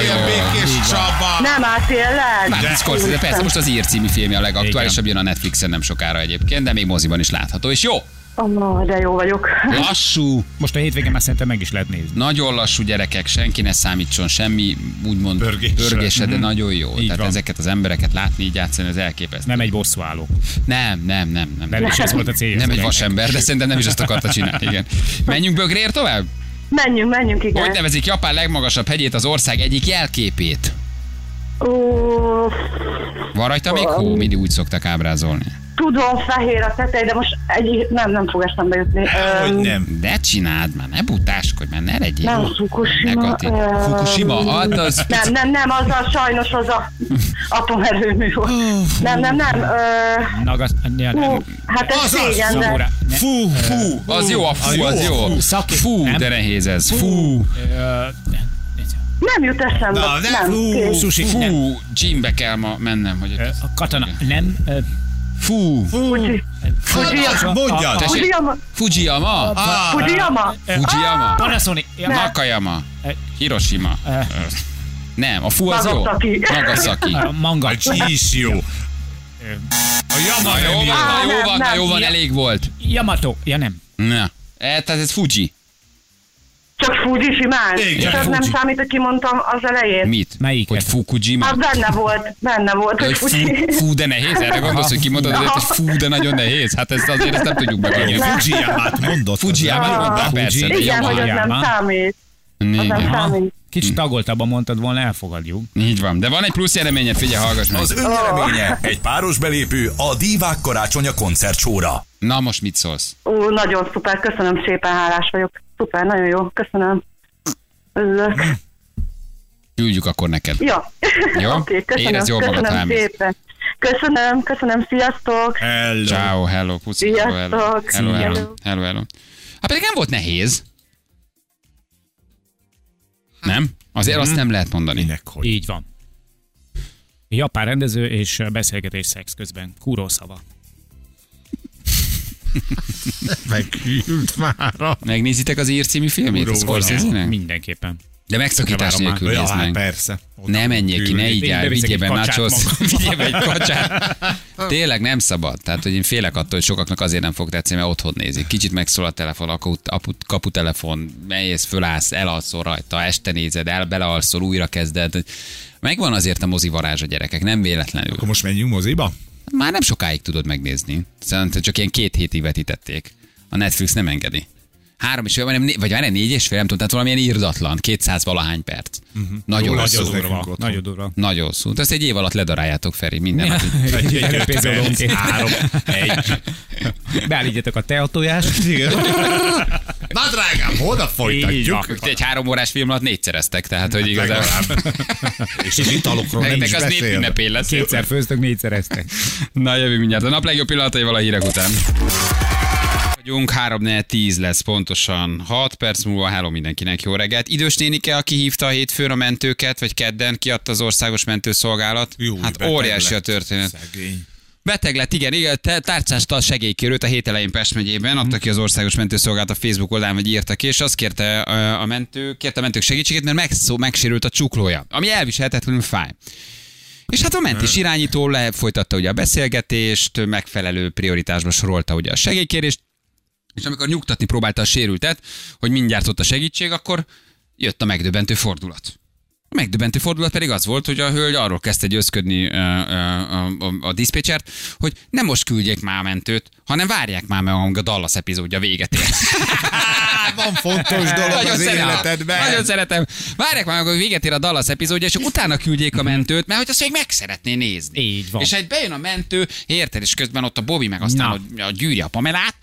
Ilyen jó. békés Csaba. Nem áll tényleg? Martin Scorsese, de persze most az ír című filmje a legaktuálisabb, jön a Netflixen nem sokára egyébként, de még moziban is látható. És jó, Oh, de jó vagyok. lassú, Most a hétvégén már szerintem meg is lehet nézni. nagyon lassú gyerekek, senki ne számítson semmi, úgymond Pörgésre. pörgésre, de nagyon jó. Mhm. Így Tehát van. ezeket az embereket látni, így játszani, ez elképesztő. Nem egy bosszúálló. Nem, nem, nem, nem. Nem is ez volt a célja. Nem egy vasember, de szerintem nem is ezt akarta csinálni. Igen. [laughs] Menjünk bögrér tovább? Menjünk, menjünk, igen. Hogy nevezik Japán legmagasabb hegyét, az ország egyik jelképét? Ó, Van rajta még hó? Mindig úgy szoktak ábrázolni. Tudom, fehér a tetej, de most egy, nem, nem fog eszembe jutni. Hogy nem. De csináld már, ne butáskodj már, ne legyél. Nem, Fukushima, Negatív. öm, Fukushima, hát az... Nem, nem, nem, az a sajnos az a atomerőmű volt. Nem, nem, nem. Ö, Nagas, ja, hú, nem. hát ez Azaz, régen, de... Fú, fú. Az jó, a fú, az jó. Fú, de nehéz ez. Fú, Nem jut eszembe. Na, ne, nem, fú. Sushi, fú, gymbe kell ma mennem, hogy... A katona, nem. Ö, Fú, Fuji- Fujiyama. Mondjad. Fujiyama. Fujiyama, Fujiyama. Fujiyama, Panasonic. Ja, Nem. Nakayama, Hiroshima. ö, Nem, a fú az jó. Nagasaki. [laughs] Manga. Is jó. A Yama jó van, jó. van, jó van, elég volt. Yamato. Ja, nem. Na, e, tehát ez Fuji. Csak Fuji simán. Igen, És az nem számít, hogy kimondtam az elején. Mit? Melyiket? Hogy Fukujima? Az benne volt, benne volt, hogy Hogy Fuji. fú, fú, de nehéz? Erre gondolsz, hogy kimondod azért, hogy fú, de nagyon nehéz? Hát ezt azért ezt nem tudjuk megadni. Fujiyamát mondott. Fujiyama mondta, persze, de Igen, hogy az nem számít. Igen. Kicsit tagoltabban mondtad volna, elfogadjuk. Így van. De van egy plusz eredményed, figyelj, hallgass meg. Az önnyereménye egy páros belépő a Divák karácsonya koncertsóra. Na most mit szólsz? Ó, nagyon szuper, köszönöm szépen, hálás vagyok. Szuper, nagyon jó, köszönöm. Örülök. Küldjük akkor neked. Ja. Jó? [laughs] Oké, köszönöm, Érezd jól magad, köszönöm szépen. Köszönöm, köszönöm, sziasztok. Hello. Ciao, hello, puszi, hello, hello, Sziasztok. hello, hello, Hello. hello, hello. Hát pedig nem volt nehéz. Nem? Azért azt nem lehet mondani. Minek, hogy? Így van. Japán rendező és beszélgetés szex közben. Kúró szava. Megült mára. Megnézitek az ír című filmét, a Kurva Scorsese-nek? Mindenképpen. De megszakítás már. nélkül Ja, nézd meg. persze. Oda Ne menjél ki, ne így el, vigyél egy be nachos, [laughs] vigyél be egy kacsát. Tényleg nem szabad. Tehát, hogy én félek attól, hogy sokaknak azért nem fog tetszeni, mert otthon nézik. Kicsit megszól a telefon, a kapu- apu- kaputelefon, mélyész, fölállsz, elalszol rajta, este nézed, el, belealszol, újra kezded. Megvan azért a mozi varázs a gyerekek, nem véletlenül. Akkor most menjünk moziba? Már nem sokáig tudod megnézni. Szerintem csak ilyen két hétig vetítették. A Netflix nem engedi. Három és fél, vagy, nem, vagy már négy és fél, nem tudom, tehát valamilyen írdatlan, 200 valahány perc. Uh-huh. Nagyon hosszú. Nagyon durva. Nagyon durva. Nagyon hosszú. Ezt egy év alatt ledaráljátok, Feri, minden. nap. [laughs] Egy, egy, Egy perc, epizódonként. három, egy. Beállítjátok a teatojást. Na drágám, Így folytatjuk. Ti egy három órás film alatt négyszereztek, tehát hogy igazából Legalább. [laughs] És az italokról nem is az beszél. népünnepén lesz. Kétszer főztök, négyszer eztek. Na jövő mindjárt. A nap legjobb pillanataival a hírek után. Vagyunk, 3 10 lesz pontosan 6 perc múlva, hello mindenkinek, jó reggelt. Idős nénike, aki hívta a hétfőn a mentőket, vagy kedden kiadta az országos mentőszolgálat. Jó, hát óriási a történet. Szegény. Beteg lett, igen, igen, te- tárcásta a segélykérőt a hét elején Pest megyében, adta ki az országos mentőszolgálat a Facebook oldalán, vagy írta ki, és azt kérte a mentő, kérte a mentők segítségét, mert megszó, megsérült a csuklója, ami elviselhetetlenül fáj. És hát a mentés irányító lefolytatta ugye a beszélgetést, megfelelő prioritásba sorolta ugye a segélykérést, és amikor nyugtatni próbálta a sérültet, hogy mindjárt ott a segítség, akkor jött a megdöbbentő fordulat. A megdöbbentő fordulat pedig az volt, hogy a hölgy arról kezdte győzködni ö, a, a, a diszpécsert, hogy nem most küldjék már a mentőt, hanem várják már meg, amíg a Dallas epizódja véget ér. [laughs] Van fontos dolog az szeretem. életedben. Nagyon szeretem. Várják már, hogy véget ér a Dallas epizódja, és utána küldjék a mentőt, mert hogy azt még meg szeretné nézni. Így van. És egy bejön a mentő, érted, és közben ott a Bobby meg aztán Na. hogy a gyűri a Pamelát,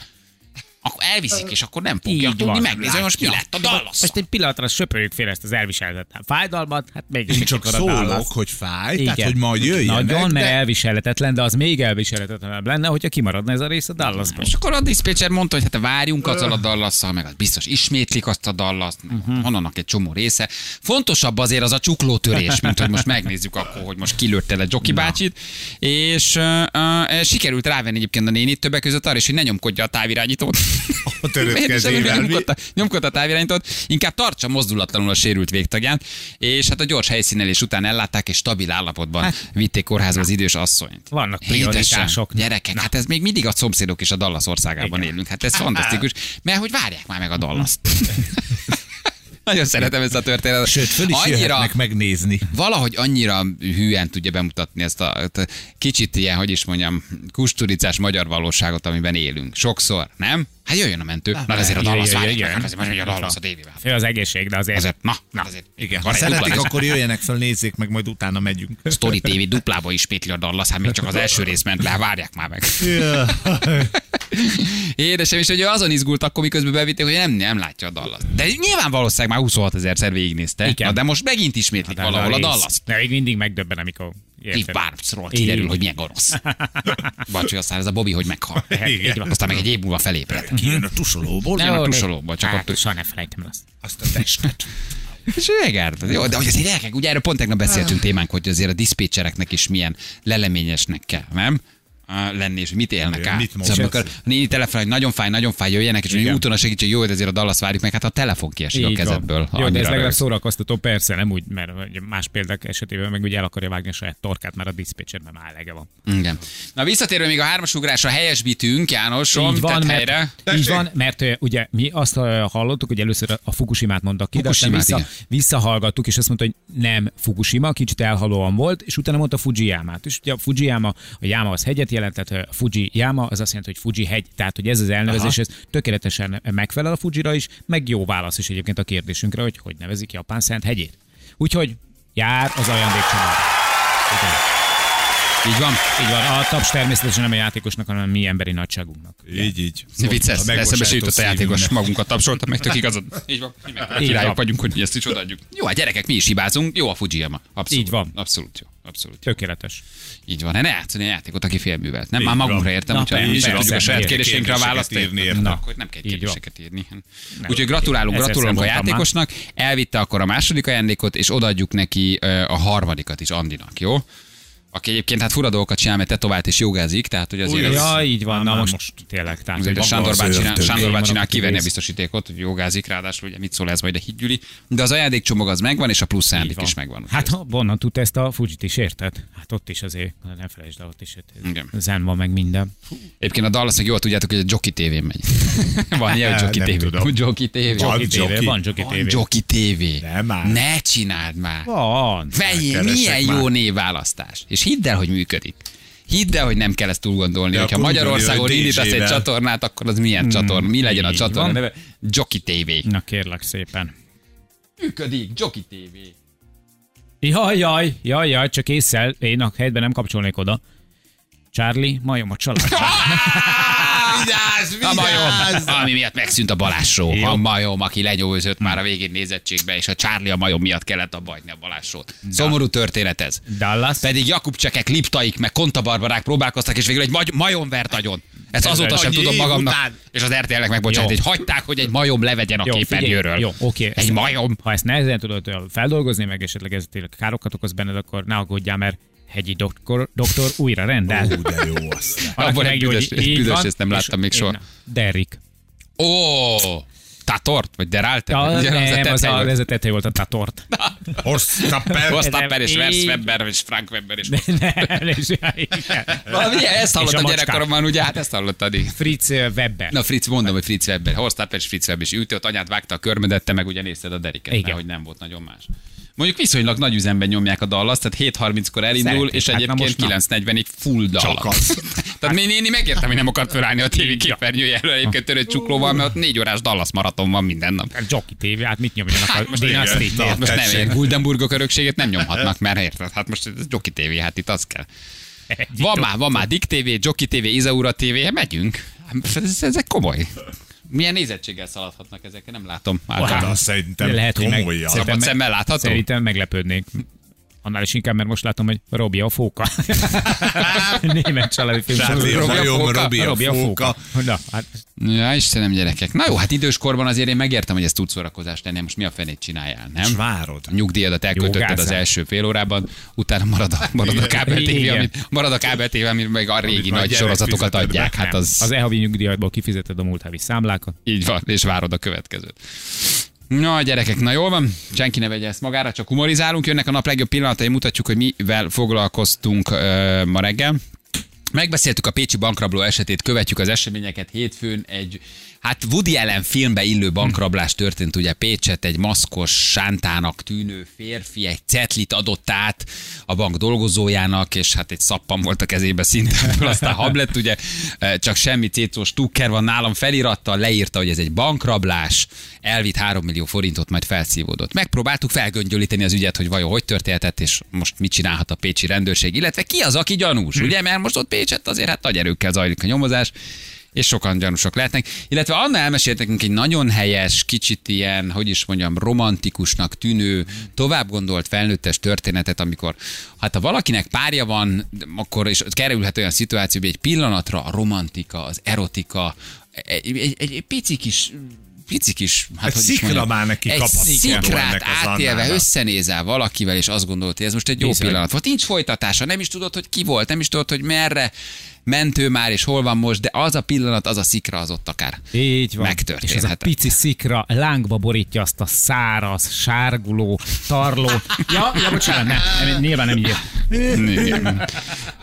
akkor elviszik, és akkor nem fogja Így tudni megnézni, hogy most mi lett a dallas Most egy pillanatra söpörjük fél ezt az elviselhetetlen fájdalmat, hát mégis Én csak Dallas. szólok, hogy fáj, Igen. tehát hogy majd jöjjenek. Nagyon, mert de- elviselhetetlen, de az még elviselhetetlenebb lenne, hogyha kimaradna ez a rész a Dallasból. És akkor a diszpécser mondta, hogy hát várjunk azzal a dallasszal, meg az biztos ismétlik azt a dallaszt, uh-huh. van annak egy csomó része. Fontosabb azért az a csuklótörés, mint hogy most megnézzük akkor, hogy most kilőtte le Joki bácsit, és uh, uh, sikerült rávenni egyébként a nénit többek között arra is, hogy ne nyomkodja a távirányítót. A törött Miért is kezével. nyomkodta, nyomkodta a távirányítót, inkább tartsa mozdulatlanul a sérült végtagját, és hát a gyors helyszínelés után ellátták, és stabil állapotban hát, vitték kórházba az idős asszonyt. Vannak prioritások. Gyerekek, hát ez még mindig a szomszédok és a Dallas országában Igen. élünk. Hát ez fantasztikus, mert hogy várják már meg a Dallas-t. [laughs] Nagyon szeretem ezt a történetet. Sőt, föl is annyira, megnézni. valahogy annyira hűen tudja bemutatni ezt a t- kicsit ilyen, hogy is mondjam, kusturicás magyar valóságot, amiben élünk. Sokszor, nem? Hát jöjjön a mentő. Na, azért a Dallas várják meg, azért mondja, hogy a Dallas a tévével. Fő az egészség, de azért... Azért, na, na azért. Igen, ha szeretik, akkor jöjjenek fel, nézzék meg, majd utána megyünk. Story TV duplába ismétli a Dallas, hát még csak az első rész ment le, várják már meg. Édesem, és hogy ő azon izgult akkor, miközben bevitték, hogy nem, nem látja a Dallas. De nyilván valószínűleg már 26 ezer szer végignézte. Igen. Na, de most megint ismétlik valahol a rész. Dallas. De még mindig megdöbben, amikor... Steve? Barbsról kiderül, hogy milyen gonosz. [laughs] Bacsi, aztán ez a Bobby, hogy meghal. [laughs] Van. Aztán meg egy év múlva felébred. Kijön a tusolóból, Nem, a tusolóból, csak hát, ott- Soha ne felejtem el azt. azt a testet. [laughs] És megártad. Jó, de hogy azért gyerekek, ugye erről pont tegnap beszéltünk témánk, hogy azért a diszpécsereknek is milyen leleményesnek kell, nem? Lenni, és hogy mit élnek át. mit Szóval, mondasz? amikor a néni telefon, hogy nagyon fáj, nagyon fáj, jöjjenek, és hogy úton a segítség, jó, de azért a Dallas várjuk meg, hát a telefon kiesik a Így van. kezedből. Jó, de ez legalább szórakoztató, persze, nem úgy, mert más példák esetében meg ugye el akarja vágni a saját torkát, mert a diszpécserben már elege van. Igen. Na visszatérve még a hármas ugrásra helyesbítünk, Jánosom, így van, mert, helyre. így van, mert ugye mi azt hallottuk, hogy először a Fukushimát mondtak ki, de aztán Fukushimát, vissza, visszahallgattuk, és azt mondta, hogy nem Fukushima, kicsit elhalóan volt, és utána mondta Fujiyama-t. És ugye a Fujiyama, a Yama az hegyet jelent, tehát a Fujiyama az azt jelenti, hogy Fuji hegy, tehát hogy ez az elnevezés, ez tökéletesen megfelel a Fujira is, meg jó válasz is egyébként a kérdésünkre, hogy hogy nevezik Japán szent hegyét. Úgyhogy jár az ajándékcsomag. Igen. Így van. Így van, a taps természetesen nem a játékosnak, hanem a mi emberi nagyságunknak. Így, így. Vicces, A eszembe se jutott a játékos, magunkat tapsolta, meg tök igazad. Így van. Mi meg királyok vagyunk, hogy ezt is odaadjuk. Jó, hát gyerekek, mi is hibázunk. Jó a Fujiyama. Abszolút. Így van. Abszolút jó. Abszolút. Tökéletes. Így van. Ne játszani a játékot, aki félművelt. Nem, Így már magunkra értem, hogyha persze, tudjuk a saját kérdéseinkre a választ írni, értem. Na, akkor nem kell kérdéseket írni. Úgyhogy gratulálunk, gratulálunk a játékosnak. Elvitte akkor a második ajándékot, és odaadjuk neki a harmadikat is Andinak, jó? Aki egyébként hát fura dolgokat csinál, mert tetovált és jogázik, tehát hogy azért Új, Ja, így van, na most, most tényleg. Tehát, Azért a Sándor. Sándor bácsinál maradok kivenni a biztosítékot, hogy jogázik, ráadásul ugye mit szól ez majd a hídgyüli, de az ajándékcsomag az megvan, és a plusz ajándék van. is megvan. Hát ha onnan tudta ezt a Fujit is, érted? Hát ott is azért, ne felejtsd el, ott is Igen. zen van meg minden. Egyébként a Dallas meg jól tudjátok, hogy a Jockey tévén megy. [laughs] van ilyen, Nem tévé. Jockey tévé. Van Jockey. van. Jockey tévé. Ne csináld már. Van. Keresek milyen jó névválasztás. És hidd el, hogy működik. Hidd el, hogy nem kell ezt túl gondolni. De Hogyha Magyarországon indítasz egy csatornát, akkor az milyen csatorna? Mi legyen a csatorna neve? Jockey TV. Na kérlek szépen. Működik, Jockey TV. Jaj, jaj, jaj, jaj, csak észszel, én a helyben nem kapcsolnék oda. Charlie, majom a család. [laughs] Vigyázz, A majom, vigyázz! ami miatt megszűnt a. Jó. A majom, aki lenyúlzott már a végén nézettségbe, és a Charlie a majom miatt kellett abba hagyni a Balázs show-t. Szomorú történet ez. Dallas. Pedig Jakub Csekek, Liptaik, meg Kontabarbarák próbálkoztak, és végül egy magy- majom vert agyon. Ezt Ez azóta sem tudom magamnak. után. És az RTL-nek megbocsánat, hogy hagyták, hogy egy majom levegyen a Jó, képernyőről. figyelj, Jó, oké. Egy majom. Ha ezt nehezen tudod feldolgozni, meg esetleg ez tényleg károkat okoz benned, akkor ne aggódjál, mert hegyi doktor, doktor újra rendel. Ú, de jó azt. Valaki Abból egy büdös- büdös, van, ezt nem és láttam még soha. Derrick. Ó, Tatort? Vagy Derálter? Ja, Ugye, nem, az a, volt. ez a tetej volt a tatort. [laughs] Horstapper. Ostapper és Így. Vers Webber, és Frank Webber, és [laughs] Nem, és. Valami, ezt És a hallottam gyerekkoromban, ugye? Hát ezt hallottad. Fritz Webber. Na Fritz, mondom, hogy Fritz Webber. Horstapper és Fritz Webber. És ült ott, anyát vágta a körmödet, te meg ugye nézted a deriket, hogy nem volt nagyon más. Mondjuk viszonylag nagy üzemben nyomják a Dallas, tehát 7.30-kor elindul, Szeretik. és Hát egyébként most na. 9.40-ig full Dallas. [laughs] Tehát mi néni megértem, hogy nem akart felállni a tévé képernyője elől egyébként törött csuklóval, mert ott négy órás Dallas maraton van minden nap. Hát Jockey TV, hát mit nyomjanak Hát a hát most nem ér. Guldenburgok örökségét nem nyomhatnak, mert érted? Hát most ez Jockey TV, hát itt az kell. Van már, van már Dick TV, Jockey TV, Izaura TV, hát megyünk. Hát Ez, ezek komoly. Milyen nézettséggel szaladhatnak ezek? Nem látom. Hát azt szerintem Lehet, hogy meg, komolyan. Szerintem, szemmel látható? Szerintem meglepődnék. Annál is inkább, mert most látom, hogy Robi a fóka. [laughs] Német családi film. A Robi a fóka? Robi a Robi a fóka. Na, hát Ja, Istenem, gyerekek. Na jó, hát időskorban azért én megértem, hogy ez tud szórakozást lenni. Most mi a fenét csináljál, nem? És várod. A nyugdíjadat elköltötted az első fél órában, utána marad a, marad a kábel tévé, Igen. amit, marad a kábel tévé, amit meg a régi már nagy sorozatokat adják. Hát nem. az, Az e-havi nyugdíjadból kifizeted a múlt havi számlákat. így van, és várod a következőt. Na, gyerekek, na jól van, senki ne vegye ezt magára, csak humorizálunk, jönnek a nap legjobb pillanatai, mutatjuk, hogy mivel foglalkoztunk ö, ma reggel. Megbeszéltük a Pécsi bankrabló esetét, követjük az eseményeket. Hétfőn egy, hát Woody Allen filmbe illő bankrablás történt, ugye Pécset egy maszkos, sántának tűnő férfi egy cetlit adott át a bank dolgozójának, és hát egy szappan volt a kezébe szinte, aztán hablet, ugye, csak semmi cécós tukker van nálam felirattal, leírta, hogy ez egy bankrablás, elvitt 3 millió forintot, majd felszívódott. Megpróbáltuk felgöngyölíteni az ügyet, hogy vajon hogy történhetett, és most mit csinálhat a pécsi rendőrség, illetve ki az, aki gyanús, ugye, mert most ott Pécset azért hát nagy erőkkel zajlik a nyomozás, és sokan gyanúsok lehetnek. Illetve Anna elmesélt nekünk egy nagyon helyes, kicsit ilyen, hogy is mondjam, romantikusnak tűnő, tovább gondolt felnőttes történetet, amikor hát ha valakinek párja van, akkor és kerülhet olyan szituációba, hogy egy pillanatra a romantika, az erotika, egy, egy, egy, pici kis pici kis, hát Egy hogy szikra mondjam, már neki egy szikrát átélve Annának. összenézel valakivel, és azt gondolod, hogy ez most egy jó Bizony. pillanat volt. Nincs folytatása, nem is tudod, hogy ki volt, nem is tudod, hogy merre ment ő már, és hol van most, de az a pillanat, az a szikra az ott akár. Így van. Megtörténhetett. És ez a pici szikra lángba borítja azt a száraz, sárguló, tarló. Ja, ja bocsánat, nem, nem, nyilván nem így. Igen.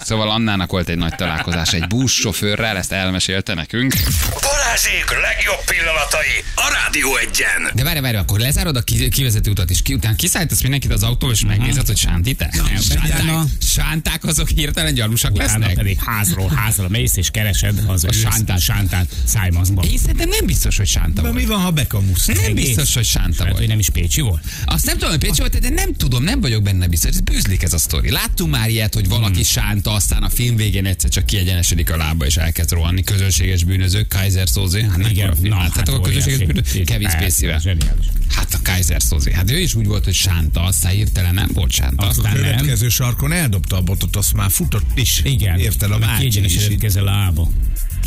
Szóval Annának volt egy nagy találkozás egy buszsofőrrel, ezt elmesélte nekünk. Balázsék legjobb pillanatai a Rádió egyen. De várj, várj, akkor lezárod a ki- kivezető utat, és ki, utána kiszállítasz mindenkit az autó, és megnézed, hogy sántitek? Sánták, sánták azok hirtelen gyanúsak lesznek? pedig házról házra mész és keresed az a sántát, sántát szájmazban. Én szerintem nem biztos, hogy sánta De volt. mi van, ha bekamusz? Nem biztos, hogy sánta Lehet, volt. hogy nem is Pécsi volt. Azt nem tudom, hogy Pécsi volt, de nem tudom, nem vagyok benne biztos. Ez bűzlik ez a sztori. Láttunk már ilyet, hogy valaki Hmm. sánta, aztán a film végén egyszer csak kiegyenesedik a lába, és elkezd rohanni. Közönséges bűnözők, Kaiser Szózé. Hát nem Igen, a film. na, hát közönséges óriási. bűnözők? Kevin Hát, Spacey-vel. Zseniális. Hát a Kaiser Szózé. Hát ő is úgy volt, hogy sánta, aztán hirtelen nem volt sánta. A Aztán nem. következő sarkon eldobta a botot, azt már futott is. Igen. Érted a bácsi is. Kiegyenesedett keze lába.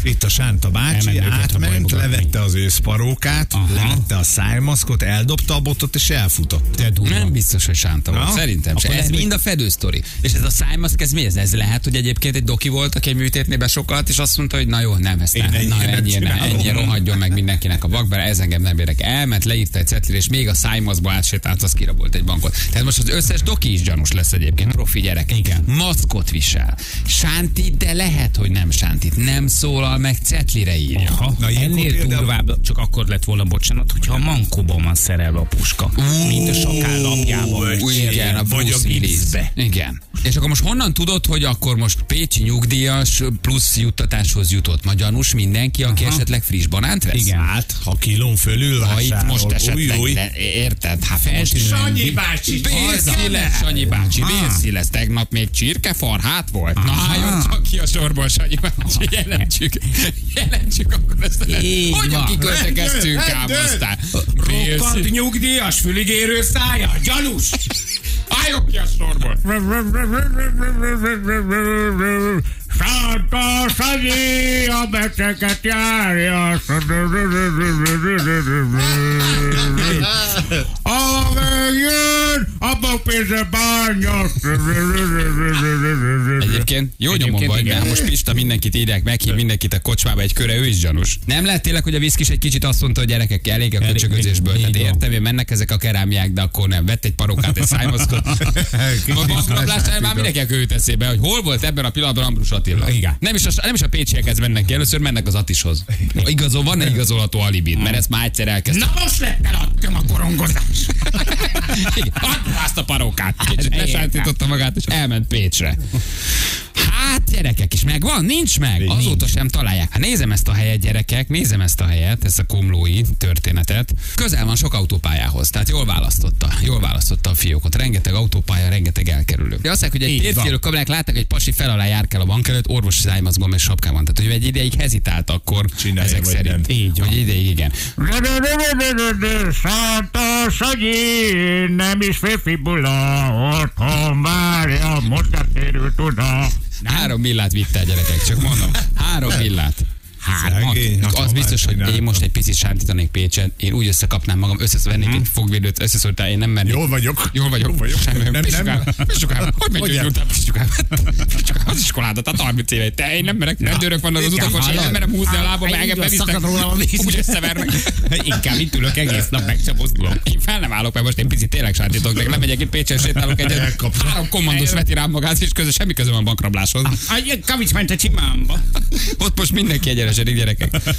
Itt a Sánta bácsi átment, levette az őszparókát, Aha. levette a szájmaszkot, eldobta a botot és elfutott. Te durva. Nem biztos, hogy sánta volt. Szerintem se. Akkor Ez mind a fedősztori. És ez a szájmaszk, ez mi ez? Ez lehet, hogy egyébként egy doki volt, aki egy műtétnél besokkalt, és azt mondta, hogy na jó, nem ezt nem. Na, ennyi, rohadjon meg mindenkinek a vakber, ez engem nem érdekel. Elment, leírta egy cetlire, és még a szájmaszkba átsétált, az kirabolt egy bankot. Tehát most az összes doki is gyanús lesz egyébként, profi gyerek. Igen. Maszkot visel. Sánti, de lehet, hogy nem sántit. Nem szólal meg, cetlire írja. Aha, Na, ennél például- durvább csak akkor lett volna, bocsánat, hogyha a mankóban van szerelve a puska. mint a sakál lapjában. Úgy, igen, a Vagy a gipszbe. Igen. És akkor most honnan tudod, hogy akkor most Pécsi nyugdíjas plusz juttatáshoz jutott magyarus mindenki, aki Aha. esetleg friss banánt vesz? Igen. Hát, ha kilón fölül Ha itt most esetleg, új, új. le, érted? Hát most Sanyi bácsi, Bélszi lesz, Sanyi bácsi, Aha. Bélszi lesz. Tegnap még csirkefarhát volt. Na, álljon csak ki a sorból, Sanyi bácsi, jelentsük. [laughs] Jelentsük akkor ezt. a- Így Hogyan kiköltekeztünk ám aztán? Rokkant nyugdíjas, füligérő szája, gyanús! [laughs] Álljon ki a sorból. Santa Sanyi a beteket járja. A megjön, abba pénze bánja. Egyébként jó Egyébként nyomon vagy, igen. mert most Pista mindenkit írják, meghív mindenkit a kocsmába egy köre, ő is gyanús. Nem lehet tényleg, hogy a viszkis egy kicsit azt mondta, hogy gyerekek, elég a köcsögözésből. Tehát értem, hogy mennek ezek a kerámiák, de akkor nem. Vett egy parokát, egy szájmaszkot. [laughs] A bankrablásnál már mindenki őt eszébe, hogy hol volt ebben a pillanatban Ambrus Attila. Igen. Nem is a, nem is a pécsiekhez mennek ki, először mennek az Atishoz. Igazol, van-e igazolható alibid? Mert ezt már egyszer elkezdtem. Na most lett eladtam a korongozás. [laughs] Add azt a parókát. Kicsit lesállította magát, és elment Pécsre. life. Hát gyerekek is megvan, nincs meg. Azóta sem találják. Hát nézem ezt a helyet, gyerekek, nézem ezt a helyet, ezt a komlói történetet. Közel van sok autópályához, tehát jól választotta. Jól választotta a fiókot. Rengeteg autópálya, rengeteg elkerülő. De azt mondják, hogy egy térfigyelő kamerák látták, egy pasi fel alá jár kell a bank előtt, orvosi szájmazgom és sapkában. Tehát, hogy egy ideig hezitált akkor Csinálja, ezek vagy szerint. nem. Így van. Hogy ideig igen. Santa Sanyi, nem is férfi bula, otthon várja, most oda. Három millát vitte a gyerekek, csak mondom. Három millát. Hármat. Szegény, Az biztos, hogy én most egy picit sántítanék Pécsen, én úgy összekapnám magam, összevennék egy fogvédőt, összeszóltál, én nem mennék. Jól vagyok. Jól vagyok. Jól vagyok. Semmi. Nem, nem. Pisukám. Hogy megy, nem? gyújtál, pisukám? Pisukám, az iskoládat, tehát 30 éve. Te, én nem merek, rendőrök vannak az utakon, én nem merem húzni a lábam, engem bevisznek. a. Úgy összevernek. Inkább itt ülök egész nap, meg sem mozdulok. Én fel nem állok, mert most én picit tényleg sántítok, de lemegyek itt Pécsen, sétálok egyet. Három kommandós veti rám magát, és közben semmi közöm a bankrabláshoz. Kavics ment a csimámba. Ott most mindenki egyenesedik, gyerekek.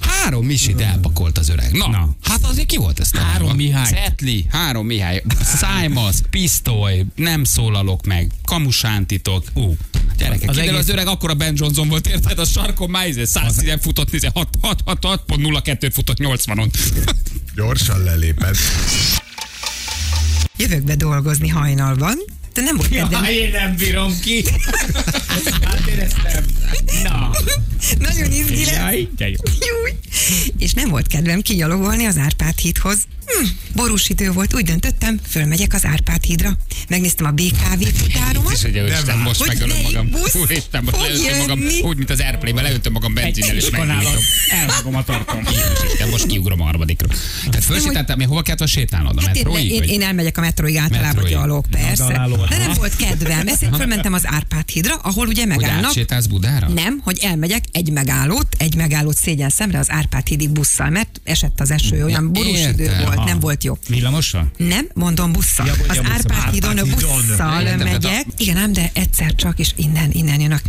Három misit elpakolt az öreg. Na, Na. hát azért ki volt ez? Három Mihály. Cetli, három Mihály. Szájmasz, pisztoly, nem szólalok meg, kamusántitok. Ú, gyerekek, Az az, egész- az öreg akkora Ben Johnson volt, érted? A sarkon már izé 110 futott, izé 6, 6, 6, 6, pont 02 futott 80-on. Gyorsan lelépett. Jövök be dolgozni hajnalban, de nem volt kedvem. én nem bírom ki. [laughs] Hát én ezt nem. Na. Nagyon izgi lesz. Jaj, de jó. Júj. És nem volt kedvem kigyalogolni az Árpád hídhoz. Hm, borús idő volt, úgy döntöttem, fölmegyek az Árpád hídra. Megnéztem a BKV futáromat. És hogy Isten, most Hogy megölöm magam. busz Úristen, most leöntöm magam, úgy, mint az Airplay-ben, leöntöm magam benzinnel, és megnyílom. elvágom a tartom. De most kiugrom a harmadikra. Tehát fölsétáltál, mi hova kellett sétálnod? A Hát én, metróig? én, én elmegyek a metróig általában gyalog, persze. De nem volt kedvem. Ezért fölmentem az Árpád hídra, ahol ugye Hogy megállnak. átsétálsz Budára? Nem, hogy elmegyek egy megállót, egy megállót szégyen szemre az Árpád hídig busszal, mert esett az eső, olyan borús idő értem. volt, Aha. nem volt jó. Villamossal? Nem, mondom busszal. Ja, az busszal. Árpád hídon busszal Értem, megyek. Igen, ám, de egyszer csak, és innen, innen jön a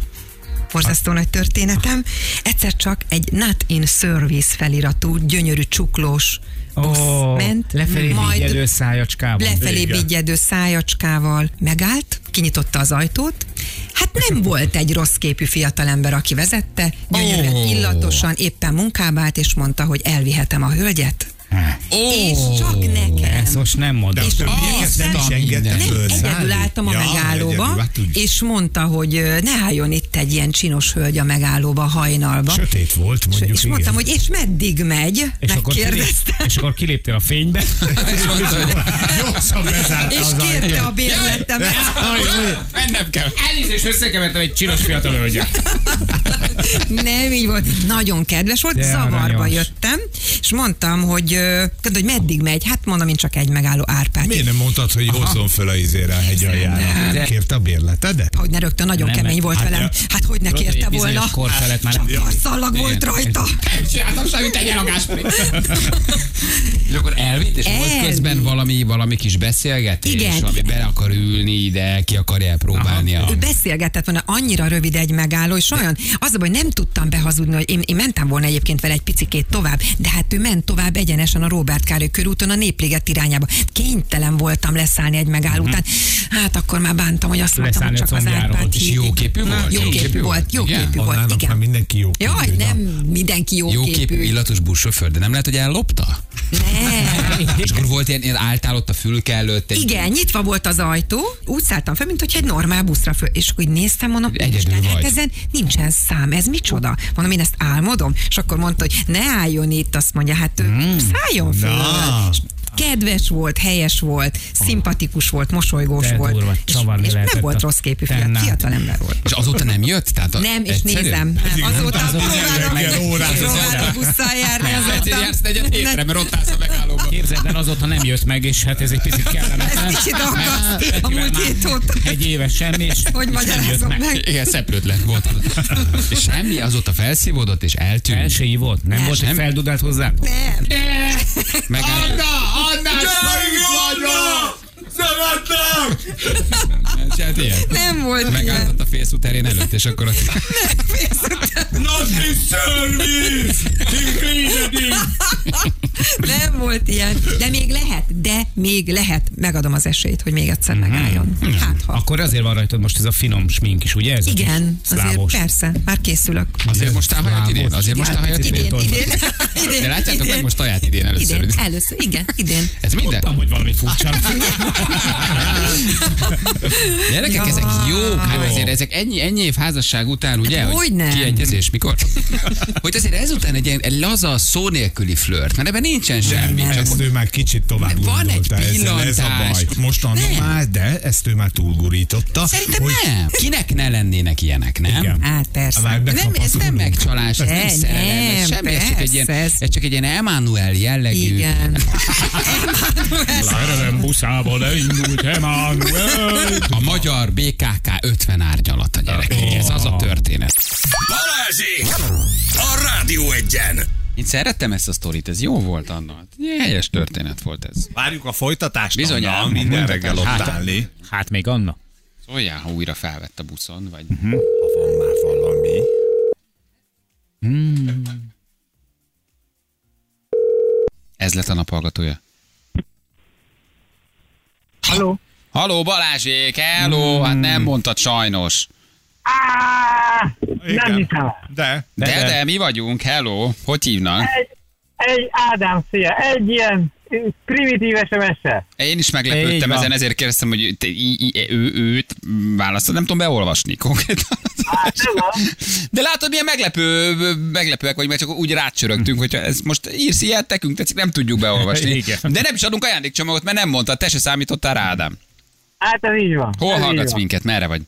borzasztó nagy történetem. Egyszer csak egy Not in Service feliratú, gyönyörű csuklós busz ment, lefelé majd vigyedő szájacskában. lefelé bigyedő szájacskával megállt, kinyitotta az ajtót. Hát nem volt egy rossz képű fiatalember, aki vezette, gyönyörűen illatosan éppen munkába állt, és mondta, hogy elvihetem a hölgyet. Ó, És csak nekem. Ezt most nem mondom. a többiek ezt nem is Azt a engedte mindenit. föl. Nem, egyedül álltam a Ja, megállóba, egyedül, hát és mondta, hogy ne álljon itt egy ilyen csinos hölgy a megállóba hajnalba. Sötét volt, mondjuk. és mondtam, igen. hogy és meddig megy? És akkor, Megkérdeztem. és akkor kiléptél a fénybe. [laughs] Gyorsan bezárta És kérte a bérletemet. Mennem kell. Elnézést, összekevertem egy csinos fiatal hölgyet. Nem így volt. Nagyon kedves volt, De zavarba aranyos. jöttem, és mondtam, hogy, ö, hogy meddig megy. Hát mondom, én csak egy megálló Árpád. Miért nem mondtad, hogy hozzon föl a izére a hegy aljára? De- Kérte a bérletedet? Hogy ne rögtön nagyon Nem, kemény nem. volt Hát, velem. ja. Hát hogy ne Tudod, kérte volna. kor felett már Csak karszallag volt rajta. Csináltam semmit, egy elagáspré. [laughs] És akkor elvitt, és volt közben valami, valami kis beszélgetés, Igen. ami be akar ülni ide, ki akarja elpróbálni a... Ő beszélgetett volna, annyira rövid egy megálló, és olyan, az a baj, nem tudtam behazudni, hogy én, én mentem volna egyébként vele egy picikét tovább, de hát ő ment tovább egyenesen a Robert Károly körúton a Népliget irányába. Kénytelen voltam leszállni egy megálló után. Hát akkor már bántam, hogy azt mondtam, hogy Leszállni csak az. Árpád hídig. jó képű volt? Jó képű volt, jó képű volt, igen. mindenki jó Jaj, képű, na. nem mindenki jó, Jó képű, illatos buszsofőr, de nem lehet, hogy ellopta? Nem. És akkor volt ilyen, ilyen álltál ott a fülke előtt. Egy Igen, nyitva volt az ajtó, úgy szálltam fel, mint hogy egy normál buszra föl, és így néztem, mondom, Egyedül Isten, hát ezen nincsen szám, ez micsoda? Mondom, én ezt álmodom, és akkor mondta, hogy ne álljon itt, azt mondja, hát ő szálljon föl. Na. És Kedves volt, helyes volt, szimpatikus volt, mosolygós De volt. durva, és, és nem volt rossz képű fiatal, fiatal ember volt. És azóta nem jött? Tehát a, Nem, és nézem, nem, azóta próbálok, busszal járni Ezért jársz negyed hétre, mert ott állsz a megállóban. Képzeld el, azóta nem jött meg, és hát ez egy picit kellemetlen. Ez kicsit aggaszt a múlt hét óta. Egy éves semmi, és, [laughs] Hogy és nem jött magyarázom meg. Igen, szeplőtlen volt. És semmi, azóta felszívódott és eltűnt. Elsői volt, nem, Nem. volt, hogy feldudált hozzá? Nem. Megáll... Hát ilyen. Nem volt ilyen. Megálltott a félszúterén előtt, és akkor ott... Not in service! Nem volt ilyen. De még lehet, de még lehet. Megadom az esélyt, hogy még egyszer Mhm. megálljon. Hát ha. Akkor azért van rajtad most ez a finom smink is, ugye? Ez a Igen, azért szlávos. persze, már készülök. Azért most a idén, azért most a hajat idén. Idén, idén, [laughs] idén. De látjátok meg most aját idén először. Idén, először, igen, idén. Ez minden? Tudtam, hogy valami furcsa. Gyerekek, ezek jók, hát azért ezek ennyi, ennyi év házasság után, ugye? Hát hogyne. Kiegyezés, mikor? [laughs] hogy azért ezután egy ilyen laza, szó nélküli flört, mert ebben nincsen semmi. Nem. Csak Ezt ő már kicsit tovább Van egy gondolta ezzel, ez a pillantás. baj. Most annól Nem. már, de ezt ő már túlgurította. Szerintem nem. Kinek ne lennének ilyenek, nem? Igen. Hát persze. Már Nem, ez nem megcsalás, ez nem szerelem, ez semmi, ez csak egy ilyen, ez- ez csak egy ilyen Emmanuel jellegű. Igen. [laughs] Szerelem buszával elindult Emmanuel. A magyar BKK 50 árnyalat a gyerekek. Ez az a történet. Balázsék! A Rádió egyen! Én szerettem ezt a sztorit, ez jó volt annak. Helyes történet volt ez. Várjuk a folytatást. Bizony, Anna, minden reggel ott hát- állni. Hát még Anna. Szóljál, ha újra felvett a buszon, vagy... Ha van már valami. Ez lett a naphallgatója. Halló? Haló Balázsék, hello, hát nem mondtad sajnos. Á, nem hiszem. De, De, De- de, mi vagyunk, hello, hogy hívnak? Egy, egy Ádám, szia, egy ilyen primitív SMS-sel. Én is meglepődtem ezen, ezért kérdeztem, hogy te, i, i, ő, őt választod, nem tudom beolvasni konkrétan. Hát. De látod, milyen meglepő, meglepőek vagy, mert csak úgy rácsörögtünk, hogyha ez most írsz ilyet, nekünk tetszik, nem tudjuk beolvasni. Igen. De nem is adunk ajándékcsomagot, mert nem mondtad, te se számítottál rá, Ádám. Hát ez így van. Hol ez hallgatsz van. minket, merre vagy?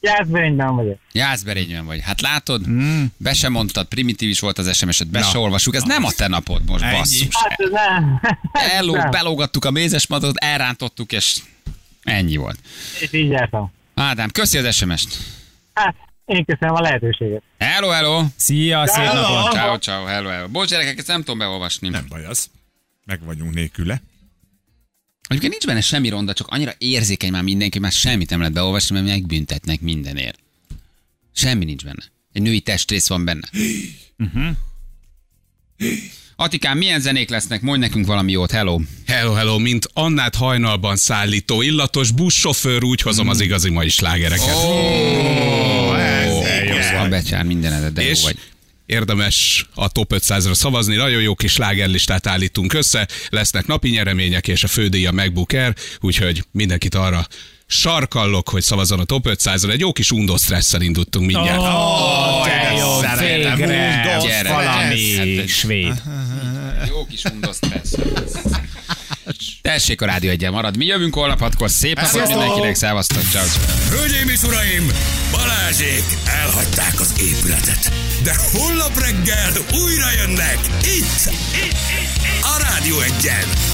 Jászberényben vagyok. Jászberényben vagy. Hát látod, be sem mondtad, primitív is volt az SMS-et, be Na. se olvasjuk, ez nem a te napod most, Ennyi. basszus. Hát nem. [laughs] Elló, nem. belógattuk a mézesmadot, elrántottuk, és ennyi volt. És így jártam. Ádám, köszi az SMS-t. Hát, én köszönöm a lehetőséget. Hello, hello. Szia, szép Hello. napot. Ciao, ciao, hello, hello. Bocs, gyerekek, ezt nem tudom beolvasni. nem baj az. Meg vagyunk nélküle. Egyébként nincs benne semmi ronda, csak annyira érzékeny már mindenki, már semmit nem lehet beolvasni, mert megbüntetnek mindenért. Semmi nincs benne. Egy női testrész van benne. Atikám, milyen zenék lesznek? Mondj nekünk valami jót, hello. Hello, hello, mint Annát hajnalban szállító illatos buszsofőr, úgy hozom az igazi mai slágereket. Ó, ez a becsár mindenedet, de jó és vagy. Érdemes a top 500-ra szavazni, nagyon jó kis slágerlistát állítunk össze, lesznek napi nyeremények és a fődíja MacBook Air, úgyhogy mindenkit arra sarkallok, hogy szavazzon a top 500-ra. Egy jó kis undó stresszel indultunk mindjárt. Ó, de jó, szeretem, végre. Valami hát- svéd. Jó kis undostressz. Tessék a rádió egyen marad. Mi jövünk holnap hatkor. Szép napot Sziasztok! mindenkinek. Szevasztok. Ciao. Hölgyeim és uraim, Balázsék elhagyták az épületet. De holnap reggel újra jönnek itt, itt, itt, itt. a Rádió egyen.